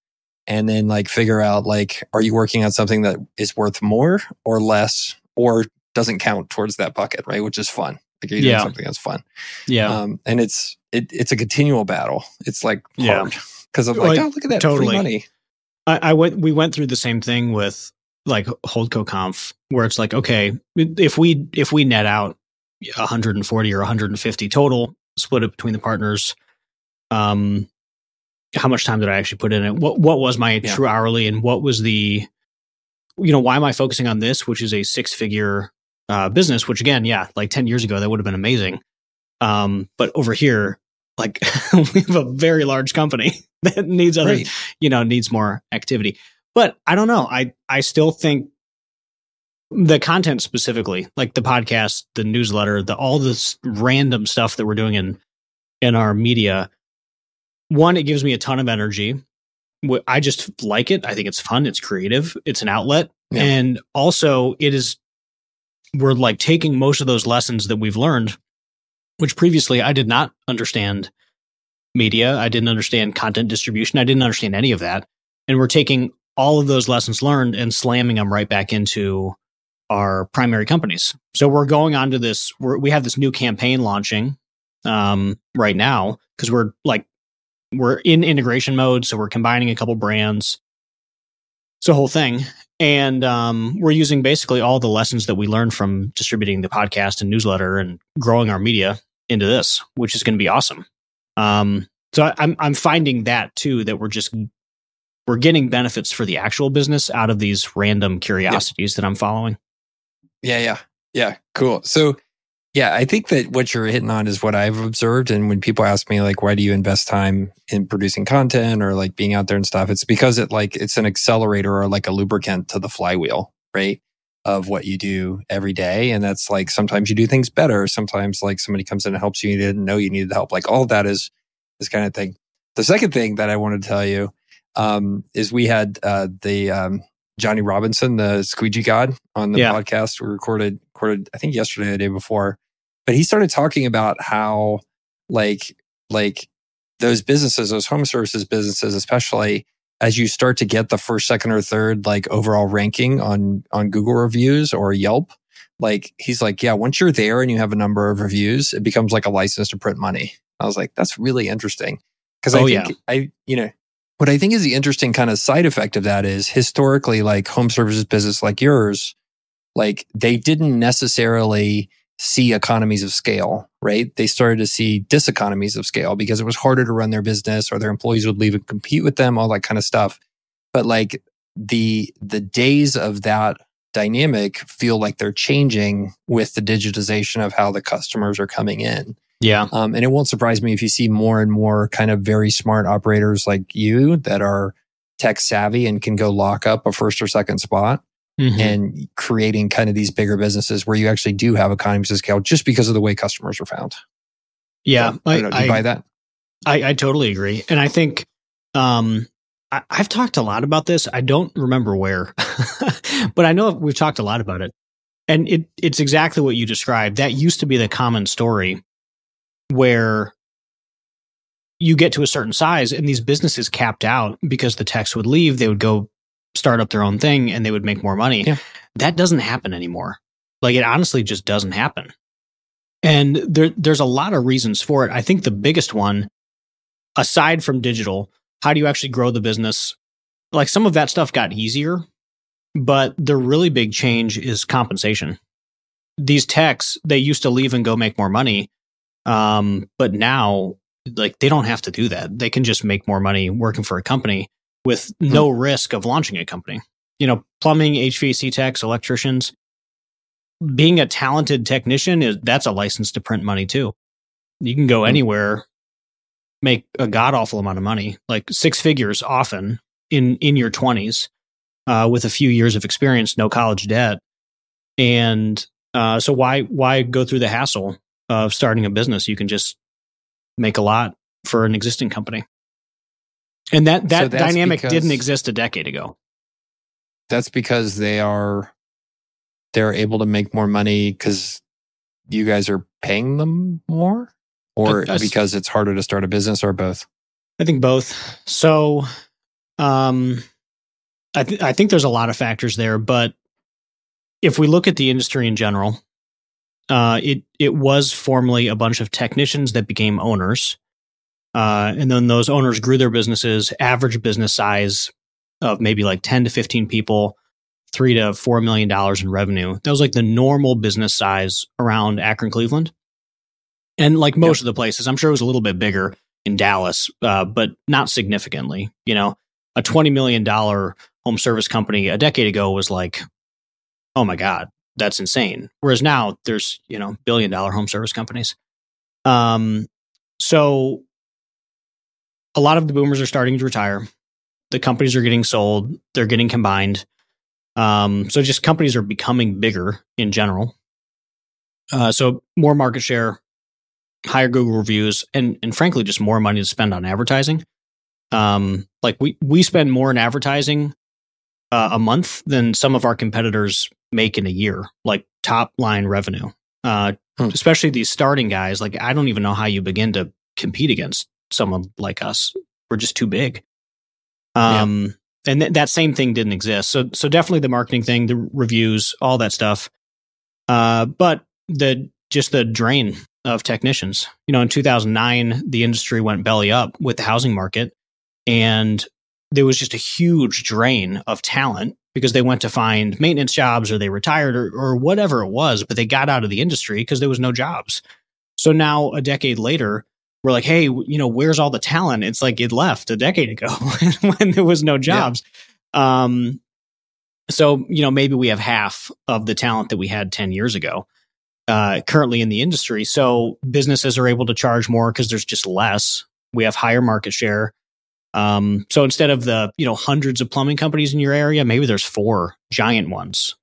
And then like figure out like are you working on something that is worth more or less or doesn't count towards that bucket right? Which is fun. Like you're yeah. doing something that's fun. Yeah. Um, and it's it, it's a continual battle. It's like hard because yeah. of like, like oh look at that totally. free money. I, I went we went through the same thing with like holdco conf where it's like okay if we if we net out 140 or 150 total split it between the partners um how much time did I actually put in it? What what was my yeah. true hourly and what was the you know, why am I focusing on this, which is a six figure uh, business, which again, yeah, like 10 years ago, that would have been amazing. Um, but over here, like <laughs> we have a very large company <laughs> that needs other, right. you know, needs more activity. But I don't know. I, I still think the content specifically, like the podcast, the newsletter, the all this random stuff that we're doing in in our media, one, it gives me a ton of energy. I just like it. I think it's fun. It's creative. It's an outlet. Yeah. And also, it is, we're like taking most of those lessons that we've learned, which previously I did not understand media. I didn't understand content distribution. I didn't understand any of that. And we're taking all of those lessons learned and slamming them right back into our primary companies. So we're going on to this, we have this new campaign launching um, right now because we're like we're in integration mode, so we're combining a couple brands. It's a whole thing. And um, we're using basically all the lessons that we learned from distributing the podcast and newsletter and growing our media into this, which is going to be awesome. Um, so I, I'm I'm finding that too that we're just we're getting benefits for the actual business out of these random curiosities yeah. that I'm following. Yeah, yeah, yeah. Cool. So yeah, I think that what you're hitting on is what I've observed. And when people ask me, like, why do you invest time in producing content or like being out there and stuff? It's because it like, it's an accelerator or like a lubricant to the flywheel, right? Of what you do every day. And that's like, sometimes you do things better. Sometimes like somebody comes in and helps you. You didn't know you needed help. Like all that is this kind of thing. The second thing that I want to tell you, um, is we had, uh, the, um, Johnny Robinson, the squeegee god on the yeah. podcast. We recorded, recorded, I think yesterday, the day before. But he started talking about how like, like those businesses, those home services businesses, especially as you start to get the first, second, or third, like overall ranking on, on Google reviews or Yelp, like he's like, yeah, once you're there and you have a number of reviews, it becomes like a license to print money. I was like, that's really interesting. Cause I oh, think yeah. I, you know, what I think is the interesting kind of side effect of that is historically, like home services business like yours, like they didn't necessarily see economies of scale, right? They started to see diseconomies of scale because it was harder to run their business or their employees would leave and compete with them, all that kind of stuff. But like the the days of that dynamic feel like they're changing with the digitization of how the customers are coming in. Yeah. Um, and it won't surprise me if you see more and more kind of very smart operators like you that are tech savvy and can go lock up a first or second spot mm-hmm. and creating kind of these bigger businesses where you actually do have economies of scale just because of the way customers are found. Yeah. So, I, I know, do you I, buy that? I, I totally agree. And I think, um, I, I've talked a lot about this. I don't remember where, <laughs> but I know we've talked a lot about it. And it, it's exactly what you described. That used to be the common story where you get to a certain size and these businesses capped out because the techs would leave, they would go start up their own thing and they would make more money. Yeah. That doesn't happen anymore. Like it honestly just doesn't happen. And there, there's a lot of reasons for it. I think the biggest one, aside from digital, how do you actually grow the business? Like some of that stuff got easier, but the really big change is compensation. These techs, they used to leave and go make more money. Um, but now, like, they don't have to do that. They can just make more money working for a company with no hmm. risk of launching a company. You know, plumbing, HVAC techs, electricians, being a talented technician is that's a license to print money too. You can go hmm. anywhere, make a god awful amount of money, like six figures often in in your twenties, uh, with a few years of experience, no college debt, and uh, so why why go through the hassle of starting a business? You can just make a lot for an existing company, and that that so dynamic didn't exist a decade ago. That's because they are they're able to make more money because you guys are paying them more or because it's harder to start a business or both? I think both. So, um, I, th- I think there's a lot of factors there, but if we look at the industry in general, uh, it it was formerly a bunch of technicians that became owners, uh, and then those owners grew their businesses. Average business size of maybe like ten to fifteen people three to four million dollars in revenue. That was like the normal business size around Akron, Cleveland, and like most yep. of the places. I'm sure it was a little bit bigger in Dallas, uh, but not significantly. You know, a twenty million dollar home service company a decade ago was like, oh my god, that's insane. Whereas now there's you know billion dollar home service companies. Um, so a lot of the boomers are starting to retire. The companies are getting sold. They're getting combined. Um, so just companies are becoming bigger in general. Uh, so more market share, higher Google reviews, and and frankly, just more money to spend on advertising. Um, like we we spend more in advertising uh, a month than some of our competitors make in a year, like top line revenue. Uh, hmm. Especially these starting guys. Like I don't even know how you begin to compete against someone like us. We're just too big. Um, yeah and th- that same thing didn't exist. So so definitely the marketing thing, the reviews, all that stuff. Uh, but the just the drain of technicians. You know, in 2009, the industry went belly up with the housing market, and there was just a huge drain of talent because they went to find maintenance jobs or they retired or, or whatever it was, but they got out of the industry because there was no jobs. So now, a decade later, we're like, hey, you know, where's all the talent? It's like it left a decade ago <laughs> when there was no jobs. Yeah. Um, so you know, maybe we have half of the talent that we had ten years ago uh, currently in the industry. So businesses are able to charge more because there's just less. We have higher market share. Um, so instead of the you know hundreds of plumbing companies in your area, maybe there's four giant ones.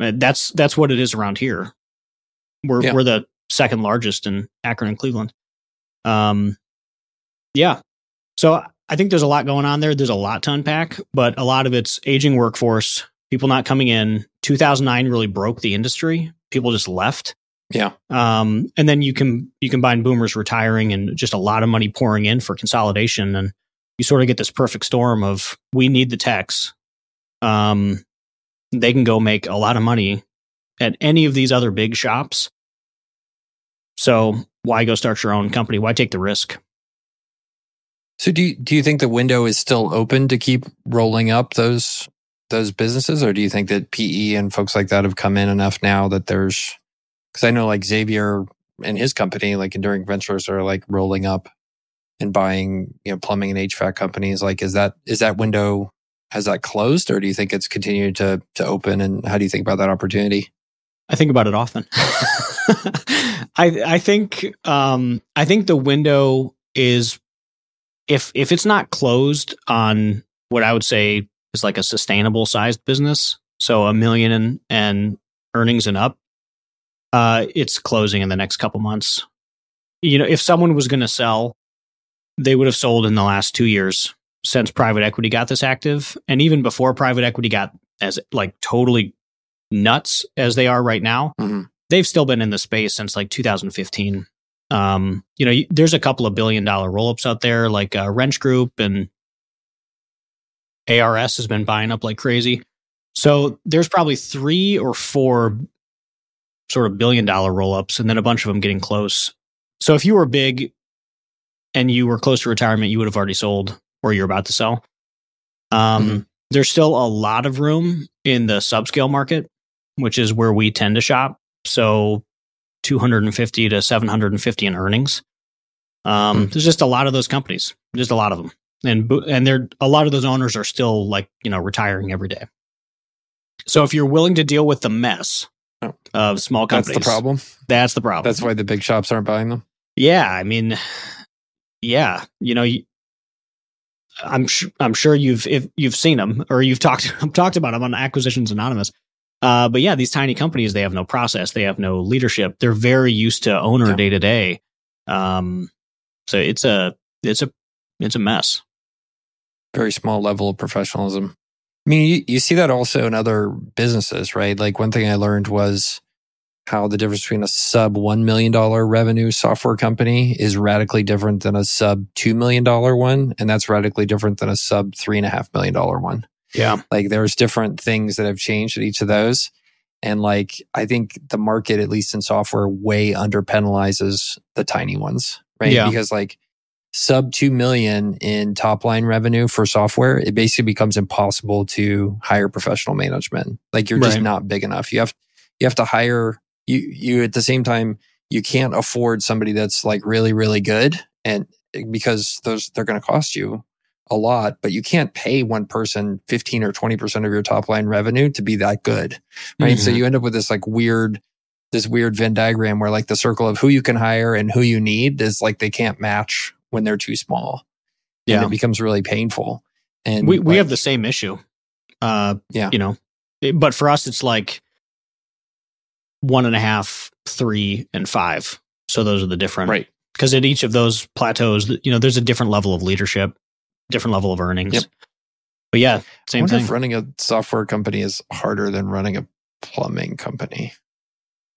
Uh, that's that's what it is around here. We're yeah. we're the second largest in Akron and Cleveland. Um, yeah. So I think there's a lot going on there. There's a lot to unpack, but a lot of it's aging workforce, people not coming in. 2009 really broke the industry. People just left. Yeah. Um, and then you can you combine boomers retiring and just a lot of money pouring in for consolidation, and you sort of get this perfect storm of we need the techs. Um, they can go make a lot of money at any of these other big shops. So why go start your own company? Why take the risk? So do you, do you think the window is still open to keep rolling up those those businesses, or do you think that PE and folks like that have come in enough now that there's because I know like Xavier and his company, like Enduring Ventures, are like rolling up and buying you know plumbing and HVAC companies. Like, is that is that window has that closed, or do you think it's continued to to open? And how do you think about that opportunity? I think about it often. <laughs> I I think um, I think the window is if if it's not closed on what I would say is like a sustainable sized business, so a million and, and earnings and up, uh, it's closing in the next couple months. You know, if someone was going to sell, they would have sold in the last two years since private equity got this active, and even before private equity got as like totally nuts as they are right now. Mm-hmm they've still been in the space since like 2015. Um, you know, there's a couple of billion dollar roll ups out there like uh, Wrench Group and ARS has been buying up like crazy. So there's probably three or four sort of billion dollar roll ups and then a bunch of them getting close. So if you were big and you were close to retirement, you would have already sold or you're about to sell. Um, mm-hmm. There's still a lot of room in the subscale market, which is where we tend to shop. So 250 to 750 in earnings. Um, mm-hmm. There's just a lot of those companies, just a lot of them. And, and they're, a lot of those owners are still like, you know, retiring every day. So if you're willing to deal with the mess oh. of small companies, that's the problem. That's the problem. That's why the big shops aren't buying them. Yeah, I mean, yeah, you know, I'm sh- I'm sure you've if you've seen them or you've talked <laughs> talked about them on Acquisitions Anonymous. Uh, but yeah, these tiny companies they have no process, they have no leadership. They're very used to owner day to day. Um, so it's a it's a it's a mess. Very small level of professionalism. I mean, you, you see that also in other businesses, right? Like one thing I learned was how the difference between a sub $1 million revenue software company is radically different than a sub $2 million one. And that's radically different than a sub $3.5 million one. Yeah. Like there's different things that have changed at each of those. And like, I think the market, at least in software, way under penalizes the tiny ones, right? Yeah. Because like sub 2 million in top line revenue for software, it basically becomes impossible to hire professional management. Like you're right. just not big enough. You have, you have to hire you you at the same time you can't afford somebody that's like really really good and because those they're going to cost you a lot but you can't pay one person 15 or 20% of your top line revenue to be that good right? Mm-hmm. so you end up with this like weird this weird venn diagram where like the circle of who you can hire and who you need is like they can't match when they're too small yeah and it becomes really painful and we, we like, have the same issue uh yeah. you know but for us it's like one and a half, three, and five. So those are the different right. Because at each of those plateaus, you know, there's a different level of leadership, different level of earnings. Yep. But yeah, same thing. If running a software company is harder than running a plumbing company.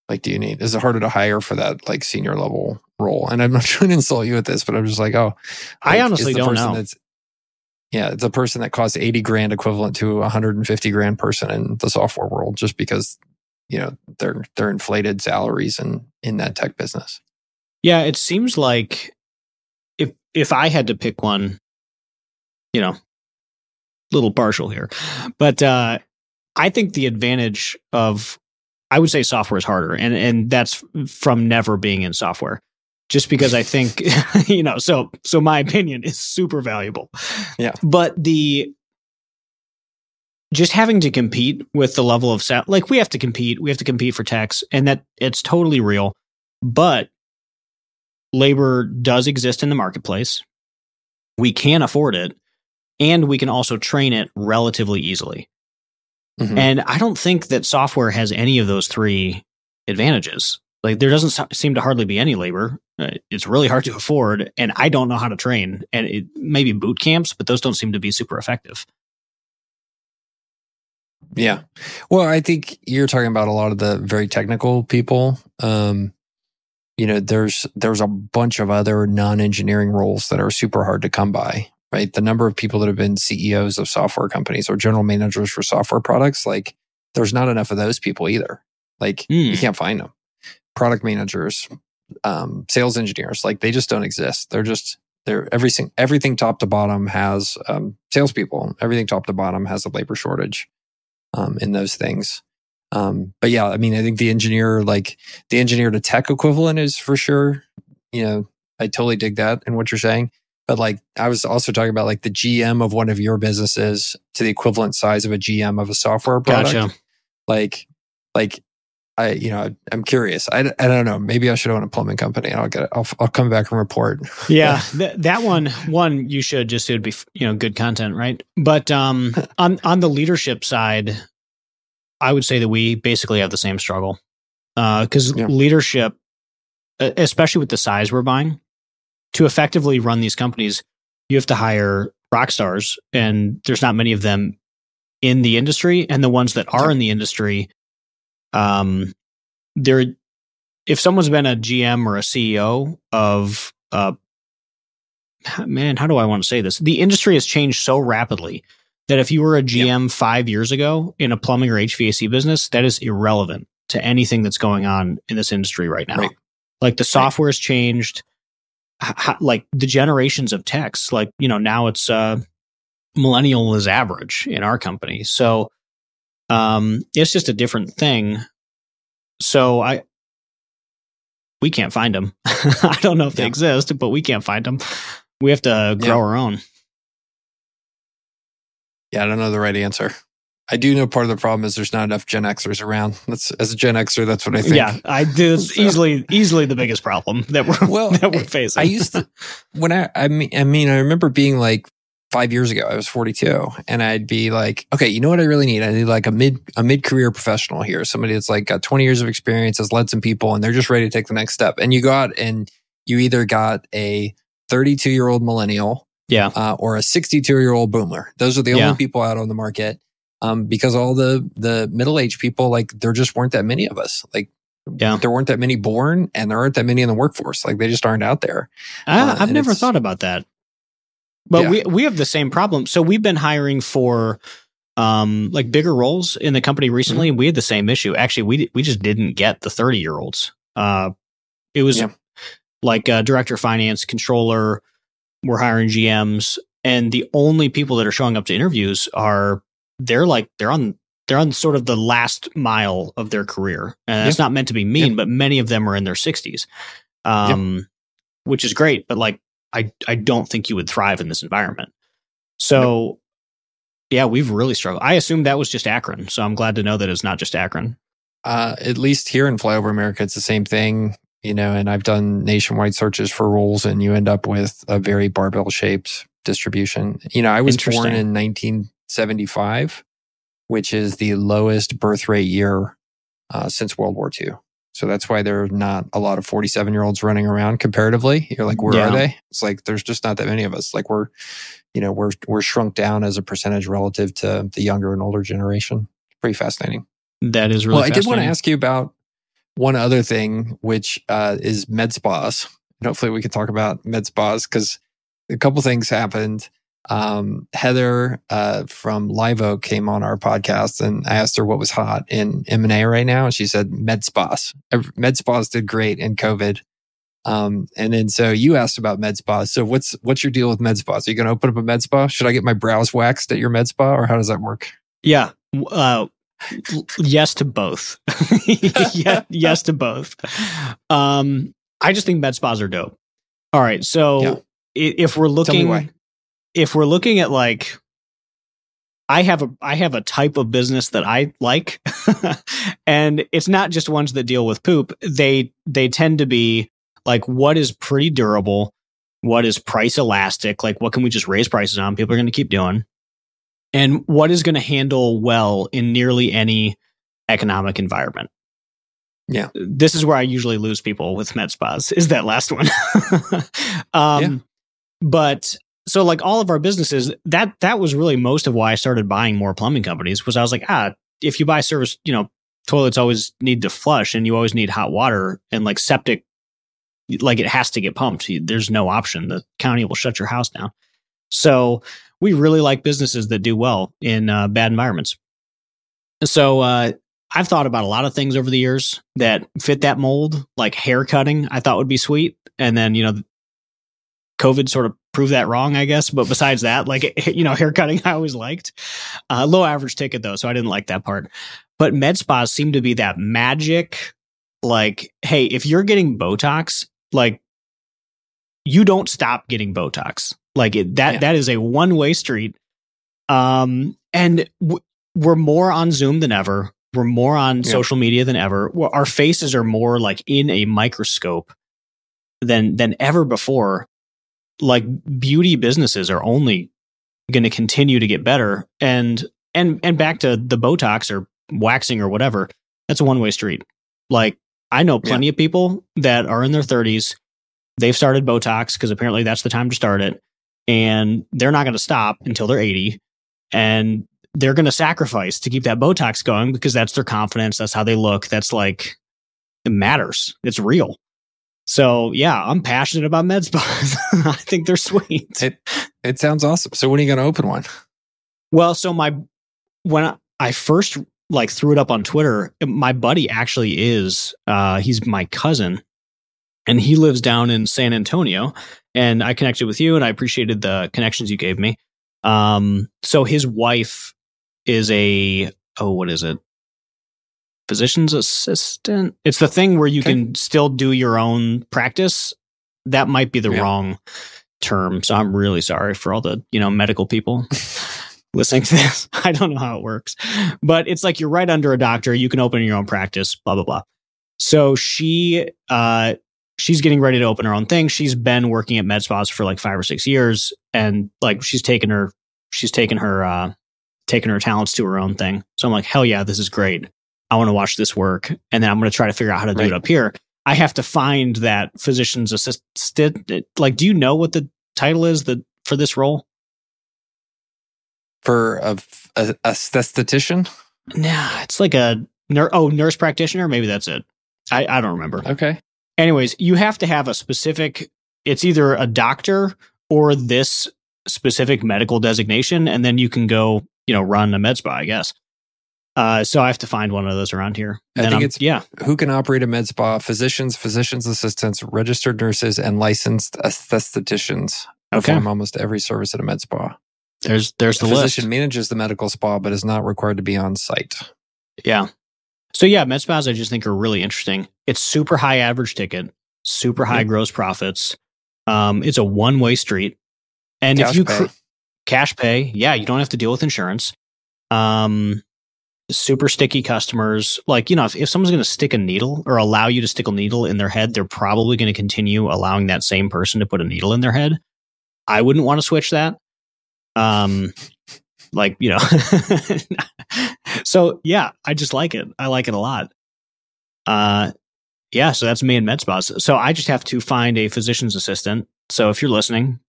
Like, do you need? Is it harder to hire for that like senior level role? And I'm not <laughs> trying to insult you with this, but I'm just like, oh, like, I honestly don't know. That's, yeah, it's a person that costs 80 grand equivalent to a 150 grand person in the software world just because you know their their inflated salaries in in that tech business. Yeah, it seems like if if I had to pick one, you know, little partial here, but uh, I think the advantage of I would say software is harder, and and that's from never being in software. Just because I think <laughs> you know, so so my opinion is super valuable. Yeah, but the just having to compete with the level of sound, like we have to compete, we have to compete for techs, and that it's totally real. But labor does exist in the marketplace. We can afford it, and we can also train it relatively easily. Mm-hmm. And I don't think that software has any of those three advantages. Like there doesn't seem to hardly be any labor. Uh, it's really hard to afford, and I don't know how to train. And it, maybe boot camps, but those don't seem to be super effective. Yeah. Well, I think you're talking about a lot of the very technical people. Um, you know, there's there's a bunch of other non-engineering roles that are super hard to come by, right? The number of people that have been CEOs of software companies or general managers for software products, like there's not enough of those people either. Like mm. you hmm. can't find them. Product managers, um, sales engineers, like they just don't exist. They're just they're everything everything top to bottom has um, salespeople. Everything top to bottom has a labor shortage um, in those things. Um, but yeah, I mean, I think the engineer, like the engineer to tech equivalent is for sure, you know, I totally dig that and what you're saying. But like, I was also talking about like the GM of one of your businesses to the equivalent size of a GM of a software product. Gotcha. Like, like I, you know, I'm curious. I, I don't know. Maybe I should own a plumbing company. I'll get it. I'll, I'll come back and report. Yeah, <laughs> th- that one, one you should just it would be you know good content, right? But um, <laughs> on on the leadership side, I would say that we basically have the same struggle because uh, yeah. leadership, especially with the size we're buying, to effectively run these companies, you have to hire rock stars, and there's not many of them in the industry, and the ones that are in the industry um, there, if someone's been a GM or a CEO of, uh, man, how do I want to say this? The industry has changed so rapidly that if you were a GM yep. five years ago in a plumbing or HVAC business, that is irrelevant to anything that's going on in this industry right now. Right. Like the software has changed, how, like the generations of techs. Like you know now it's uh, millennial is average in our company, so um, it's just a different thing. So I we can't find them. <laughs> I don't know if yeah. they exist, but we can't find them. We have to grow yeah. our own. Yeah, I don't know the right answer. I do know part of the problem is there's not enough Gen Xers around. That's as a Gen Xer, that's what I think. Yeah, I do. It's <laughs> easily easily the biggest problem that we're <laughs> well that we're facing. I used to when I I mean I mean I remember being like five years ago. I was 42, and I'd be like, okay, you know what I really need? I need like a mid a mid career professional here, somebody that's like got 20 years of experience, has led some people, and they're just ready to take the next step. And you go out and you either got a 32 year old millennial yeah. Uh, or a 62 year old boomer. Those are the yeah. only people out on the market. Um, because all the, the middle aged people, like there just weren't that many of us. Like, yeah. there weren't that many born and there aren't that many in the workforce. Like they just aren't out there. Uh, I've never thought about that. But yeah. we, we have the same problem. So we've been hiring for, um, like bigger roles in the company recently. Mm-hmm. And we had the same issue. Actually, we, we just didn't get the 30 year olds. Uh, it was yeah. like, uh, director of finance, controller, we're hiring GMs, and the only people that are showing up to interviews are they're like they're on they're on sort of the last mile of their career, and it's not meant to be mean, but many of them are in their sixties, um, which is great. But like, I I don't think you would thrive in this environment. So, yeah, we've really struggled. I assumed that was just Akron, so I'm glad to know that it's not just Akron. Uh, at least here in Flyover America, it's the same thing you know, and I've done nationwide searches for roles and you end up with a very barbell shaped distribution. You know, I was born in 1975, which is the lowest birth rate year uh, since World War II. So that's why there are not a lot of 47 year olds running around comparatively. You're like, where yeah. are they? It's like, there's just not that many of us. Like we're, you know, we're, we're shrunk down as a percentage relative to the younger and older generation. Pretty fascinating. That is really well. I did want to ask you about one other thing, which uh, is med spas. And hopefully, we can talk about med spas because a couple things happened. Um, Heather uh, from Live Oak came on our podcast, and I asked her what was hot in M and A right now, and she said med spas. Med spas did great in COVID. Um, and then so you asked about med spas. So what's what's your deal with med spas? Are you going to open up a med spa? Should I get my brows waxed at your med spa, or how does that work? Yeah. Uh, yes to both. <laughs> yes, yes to both. Um, I just think med spas are dope. All right, so yeah. if we're looking, if we're looking at like, I have a I have a type of business that I like, <laughs> and it's not just ones that deal with poop. They they tend to be like what is pretty durable, what is price elastic, like what can we just raise prices on? People are going to keep doing and what is going to handle well in nearly any economic environment. Yeah. This is where I usually lose people with med spas is that last one. <laughs> um, yeah. but so like all of our businesses, that that was really most of why I started buying more plumbing companies was I was like, ah, if you buy service, you know, toilets always need to flush and you always need hot water and like septic like it has to get pumped. There's no option. The county will shut your house down. So we really like businesses that do well in uh, bad environments. So uh, I've thought about a lot of things over the years that fit that mold, like hair cutting. I thought would be sweet, and then you know, COVID sort of proved that wrong, I guess. But besides that, like <laughs> you know, hair cutting I always liked. Uh, low average ticket though, so I didn't like that part. But med spas seem to be that magic. Like, hey, if you're getting Botox, like you don't stop getting Botox. Like it, that yeah. that is a one way street. Um, and w- we're more on Zoom than ever. We're more on yeah. social media than ever. Our faces are more like in a microscope than than ever before. Like beauty businesses are only going to continue to get better. And and and back to the Botox or waxing or whatever. That's a one way street. Like I know plenty yeah. of people that are in their 30s. They've started Botox because apparently that's the time to start it and they're not going to stop until they're 80 and they're going to sacrifice to keep that botox going because that's their confidence that's how they look that's like it matters it's real so yeah i'm passionate about med spas <laughs> i think they're sweet it, it sounds awesome so when are you going to open one Well, so my when I first like threw it up on Twitter, my buddy actually is uh he's my cousin and he lives down in San Antonio and I connected with you and I appreciated the connections you gave me. Um so his wife is a oh what is it? Physician's assistant. It's the thing where you Okay. can still do your own practice. That might be the Yeah. wrong term. So I'm really sorry for all the, you know, medical people <laughs> listening to this. <laughs> I don't know how it works, but it's like you're right under a doctor. You can open your own practice, blah, blah, blah. So she, uh, she's getting ready to open her own thing. She's been working at med spas for like five or six years and like she's taken her, she's taken her, uh, taken her talents to her own thing. So I'm like, hell yeah, this is great. I want to watch this work. And then I'm going to try to figure out how to do Right. it up here. I have to find that physician's assistant. Like, do you know what the title is that for this role? For a, a, a esthetician? Nah, it's like a ner- oh nurse practitioner. Maybe that's it. I, I don't remember. Okay. Anyways, you have to have a specific. It's either a doctor or this specific medical designation, and then you can go, you know, run a med spa. I guess. Uh, so I have to find one of those around here. I Then think I'm- it's- yeah, Who can operate a med spa? Physicians, physicians assistants, registered nurses, and licensed estheticians Okay. perform almost every service at a med spa. there's there's The the physician list. manages the medical spa, but is not required to be on site. Yeah. So yeah, med spas I just think are really interesting. It's super high average ticket, super high Yeah. gross profits. Um, it's a one way street, and Cash if you pay. cr- cash pay, yeah, you don't have to deal with insurance. Um, super sticky customers. Like you know, if, if someone's going to stick a needle or allow you to stick a needle in their head, they're probably going to continue allowing that same person to put a needle in their head. I wouldn't want to switch that. Um, like you know, <laughs> so yeah, I just like it. I like it a lot. Uh, yeah, so that's me in med spas. So I just have to find a physician's assistant. So if you're listening,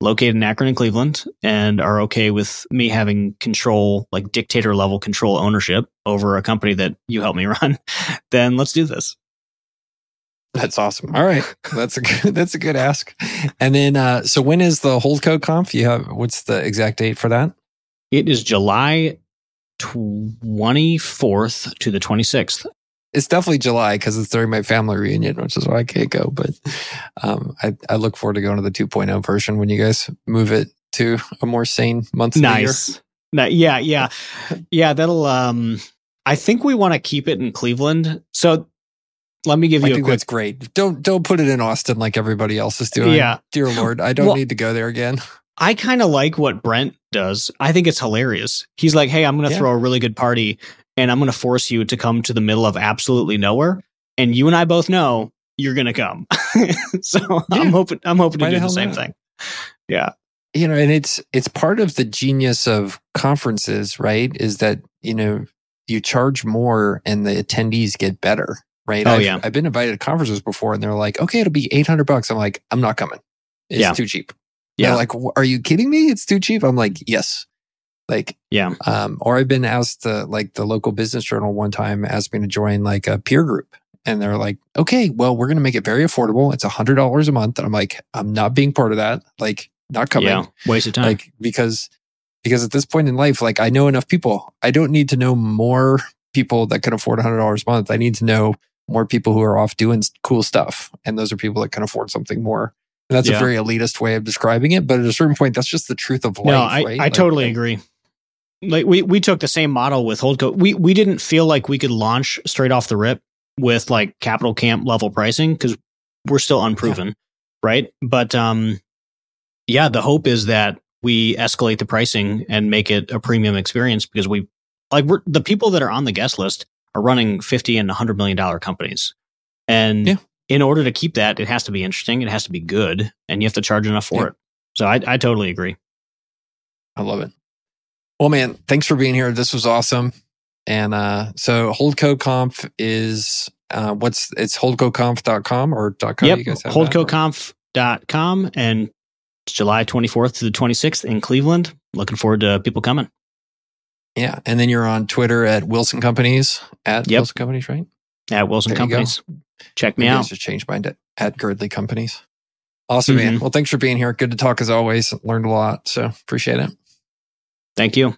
located in Akron and Cleveland, and are okay with me having control, like dictator level control ownership over a company that you help me <laughs> run, then let's do this. That's awesome. All right, that's a good, <laughs> that's a good ask. And then, uh, so when is the Holdco conf? You have what's the exact date for that? It is July 24th to the 26th. It's definitely July because it's during my family reunion, which is why I can't go. But um, I, I look forward to going to the 2.0 version when you guys move it to a more sane month. of the year. Nice. Ni- yeah, yeah. Yeah, that'll um I think we want to keep it in Cleveland. So let me give I you a think quick that's great. Don't don't put it in Austin like everybody else is doing. Yeah. dear <laughs> Lord, I don't Well- need to go there again. I kind of like what Brent does. I think it's hilarious. He's like, "Hey, I'm going to Yeah. throw a really good party and I'm going to force you to come to the middle of absolutely nowhere and you and I both know you're going to come." <laughs> so I'm hoping I'm hoping Why to do the hell same not? thing. Yeah. you know and it's it's part of the genius of conferences right is that you know you charge more and the attendees get better right Oh, I've, yeah. I've been invited to conferences before and they're like okay it'll be 800 bucks i'm like i'm not coming it's Yeah. too cheap Yeah. they're like are you kidding me it's too cheap i'm like yes like Yeah. um or i've been asked to like the local business journal one time asked me to join like a peer group and they're like okay well we're going to make it very affordable it's a hundred dollars a month and i'm like i'm not being part of that like not coming Yeah. Waste of time. like because because at this point in life like i know enough people i don't need to know more people that can afford $100 a month i need to know more people who are off doing cool stuff and those are people that can afford something more and that's Yeah. a very elitist way of describing it but at a certain point that's just the truth of life no, I, right I Like, totally agree. Like we we took the same model with Holdco. We we didn't feel like we could launch straight off the rip with like capital camp level pricing because we're still unproven, right? But um, yeah, the hope is that we escalate the pricing and make it a premium experience because we like we're the people that are on the guest list are running fifty and hundred million dollar companies, and Yeah. in order to keep that, it has to be interesting, it has to be good, and you have to charge enough for Yeah. it. So I I totally agree. i love it well man thanks for being here this was awesome and uh so holdco conf is uh what's it's holdcoconf.com or dot .com yep. you guys have holdcoconf.com and it's July 24th to the 26th in Cleveland. Looking forward to people coming. yeah and then you're on twitter at wilson companies at Yep. wilson companies right at Wilson There. Companies. Check me Maybe I out. should change mine to at Girdley Companies. Awesome, man. Mhm. Well, thanks for being here. Good to talk as always. Learned a lot. So appreciate it. Thank you.